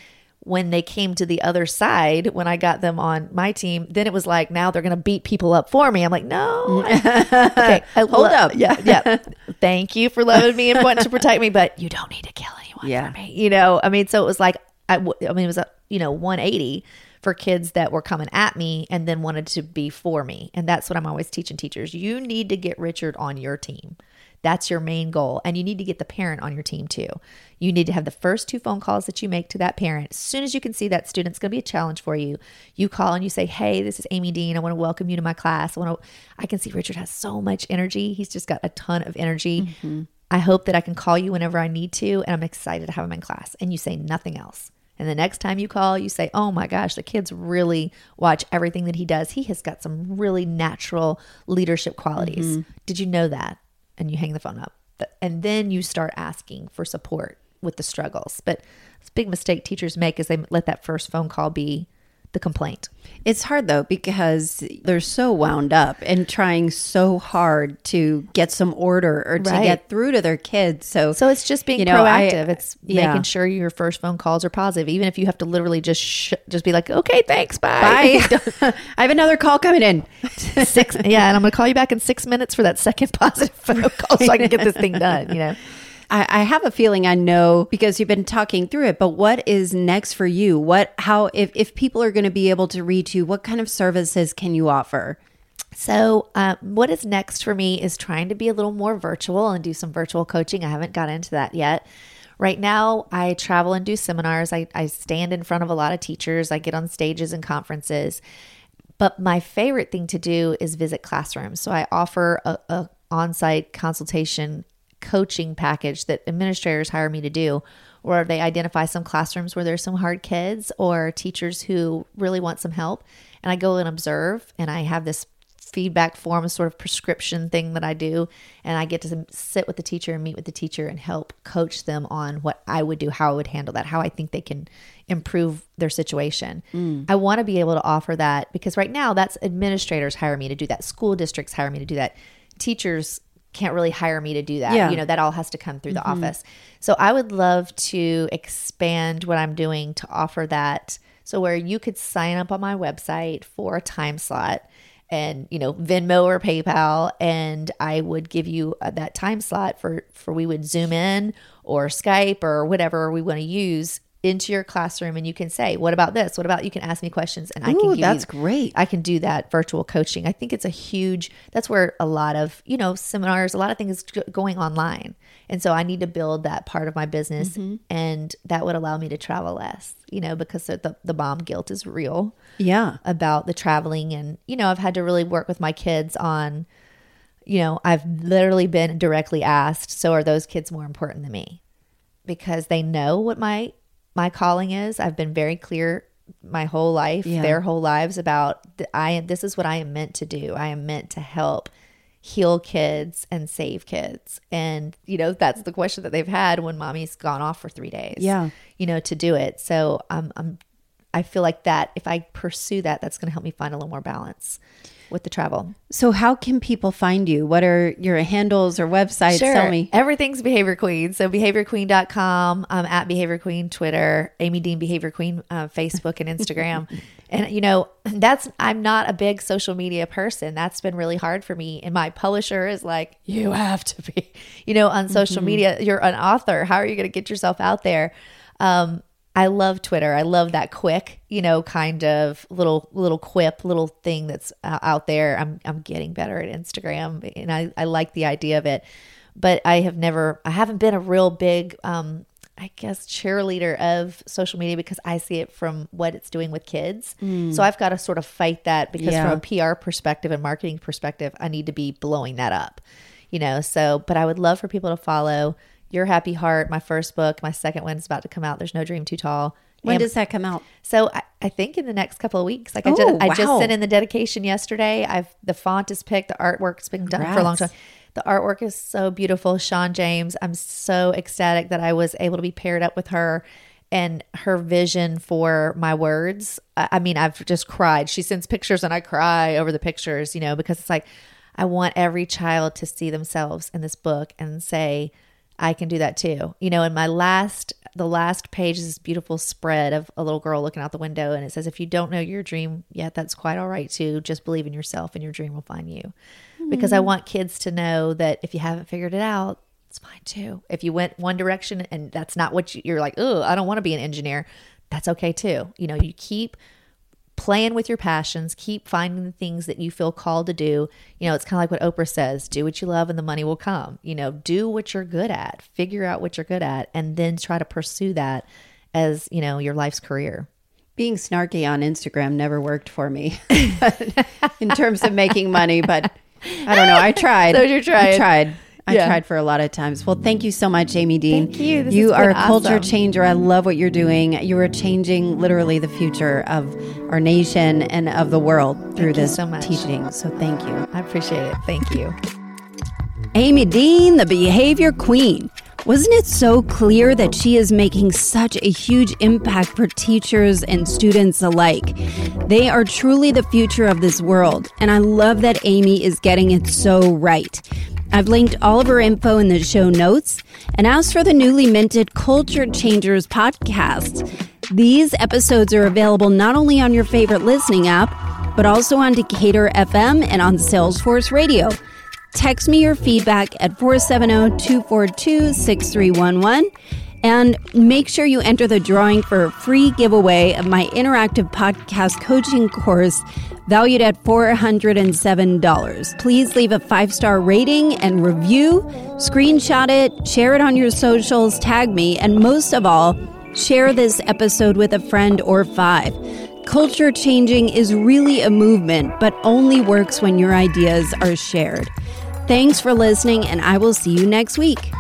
When they came to the other side, when I got them on my team, then it was like, now they're going to beat people up for me. I'm like, no. okay, Hold lo- up. Yeah, yeah. Thank you for loving me and wanting to protect me, but you don't need to kill anyone Yeah. for me. You know, I mean, so it was like, I, w- I mean, it was a you know 180 for kids that were coming at me and then wanted to be for me, and that's what I'm always teaching teachers. You need to get Richard on your team. That's your main goal. And you need to get the parent on your team too. You need to have the first two phone calls that you make to that parent. As soon as you can see that student's going to be a challenge for you, you call and you say, Hey, this is Amy Dean. I want to welcome you to my class. I want to, I can see Richard has so much energy. He's just got a ton of energy. Mm-hmm. I hope that I can call you whenever I need to. And I'm excited to have him in class. And you say nothing else. And the next time you call, you say, Oh my gosh, the kids really watch everything that he does. He has got some really natural leadership qualities. Mm-hmm. Did you know that? And you hang the phone up. And then you start asking for support with the struggles. But it's a big mistake teachers make is they let that first phone call be the complaint. It's hard though because they're so wound up and trying so hard to get some order or to Right. get through to their kids. So, So it's just being You know, I- proactive. it's yeah. making sure your first phone calls are positive, even if you have to literally just sh- just be like, okay, thanks, bye. bye. I have another call coming in. six, yeah, and I'm going to call you back in six minutes for that second positive phone call so I can get this thing done. You know, I, I have a feeling I know because you've been talking through it, but what is next for you? What, how, if, if people are going to be able to reach you, what kind of services can you offer? So, um, what is next for me is trying to be a little more virtual and do some virtual coaching. I haven't got into that yet. Right now, I travel and do seminars. I, I stand in front of a lot of teachers. I get on stages and conferences. But my favorite thing to do is visit classrooms. So I offer a, a on-site consultation coaching package that administrators hire me to do, where they identify some classrooms where there's some hard kids or teachers who really want some help, and I go and observe, and I have this feedback form sort of prescription thing that I do. And I get to sit with the teacher and meet with the teacher and help coach them on what I would do how I would handle that how I think they can improve their situation. Mm. I want to be able to offer that because right now that's administrators hire me to do that school districts hire me to do that teachers can't really hire me to do that. Yeah. You know, that all has to come through the office. So I would love to expand what I'm doing to offer that. So where you could sign up on my website for a time slot and you know Venmo or PayPal and I would give you uh, that time slot for for we would zoom in or Skype or whatever we want to use into your classroom and you can say, "What about this? What about?" You can ask me questions, and I Ooh, can. Give that's you, great. I can do that virtual coaching. I think it's a huge. That's where a lot of you know seminars, a lot of things going online, and so I need to build that part of my business, Mm-hmm. and that would allow me to travel less. You know, because the the, the mom guilt is real Yeah. about the traveling and you know i've had to really work with my kids on you know i've literally been directly asked so are those kids more important than me because they know what my my calling is i've been very clear my whole life Yeah. their whole lives about th- i this is what i am meant to do i am meant to help heal kids and save kids and you know that's the question that they've had when mommy's gone off for three days Yeah. you know to do it so i'm, I'm I feel like that if I pursue that, that's going to help me find a little more balance with the travel. So, how can people find you? What are your handles or websites? Tell me. Everything's Behavior Queen. So behaviorqueen.com. I'm at Behavior Queen, Twitter, Amy Dean Behavior Queen, uh, Facebook and Instagram. and, you know, that's, I'm not a big social media person. That's been really hard for me. And my publisher is like, you have to be, you know, on social media. You're an author. How are you going to get yourself out there? Um, I love Twitter. I love that quick, you know, kind of little little quip, little thing that's uh, out there. I'm I'm getting better at Instagram, and I I like the idea of it, but I have never, I haven't been a real big, um, I guess, cheerleader of social media because I see it from what it's doing with kids. So I've got to sort of fight that because Yeah. from a PR perspective and marketing perspective, I need to be blowing that up, you know. So, but I would love for people to follow. Your Happy Heart, my first book. My second one is about to come out. There's no dream too tall. When And- does that come out? so I, I think in the next couple of weeks, like I Oh, just I just sent in the dedication yesterday. I've the font is picked, the artwork's been done for a long time. The artwork is so beautiful. Sean James, I'm so ecstatic that I was able to be paired up with her and her vision for my words. I, I mean, I've just cried. She sends pictures and I cry over the pictures, you know, because it's like I want every child to see themselves in this book and say, I can do that too. You know, in my last, the last page is this beautiful spread of a little girl looking out the window, and it says, "If you don't know your dream yet, that's quite all right too. Just believe in yourself, and your dream will find you." Because I hmm. want kids to know that if you haven't figured it out, it's fine too. If you went one direction and that's not what you, you're like, oh, I don't want to be an engineer. That's okay too. You know, you keep playing with your passions, keep finding the things that you feel called to do. You know, it's kind of like what Oprah says do what you love and the money will come. You know, do what you're good at, figure out what you're good at, and then try to pursue that as, you know, your life's career. Being snarky on Instagram never worked for me in terms of making money, but I don't know. I tried. So you tried. I tried. I Yeah. tried for a lot of times. Well, thank you so much, Amy Dean. Thank you. This you are a culture awesome. changer. I love what you're doing. You are changing literally the future of our nation and of the world through you this so teaching. So thank you. I appreciate it. Thank you. Amy Dean, the behavior queen. Wasn't it so clear that she is making such a huge impact for teachers and students alike? They are truly the future of this world, and I love that Amy is getting it so right. I've linked all of her info in the show notes. And as for the newly minted Culture Changers podcast, these episodes are available not only on your favorite listening app, but also on Decatur FM and on Salesforce Radio. Text me your feedback at 470 242 6311 and make sure you enter the drawing for a free giveaway of my interactive podcast coaching course valued at $407. Please leave a five star rating and review, screenshot it, share it on your socials, tag me, and most of all, share this episode with a friend or five. Culture changing is really a movement, but only works when your ideas are shared. Thanks for listening, and I will see you next week.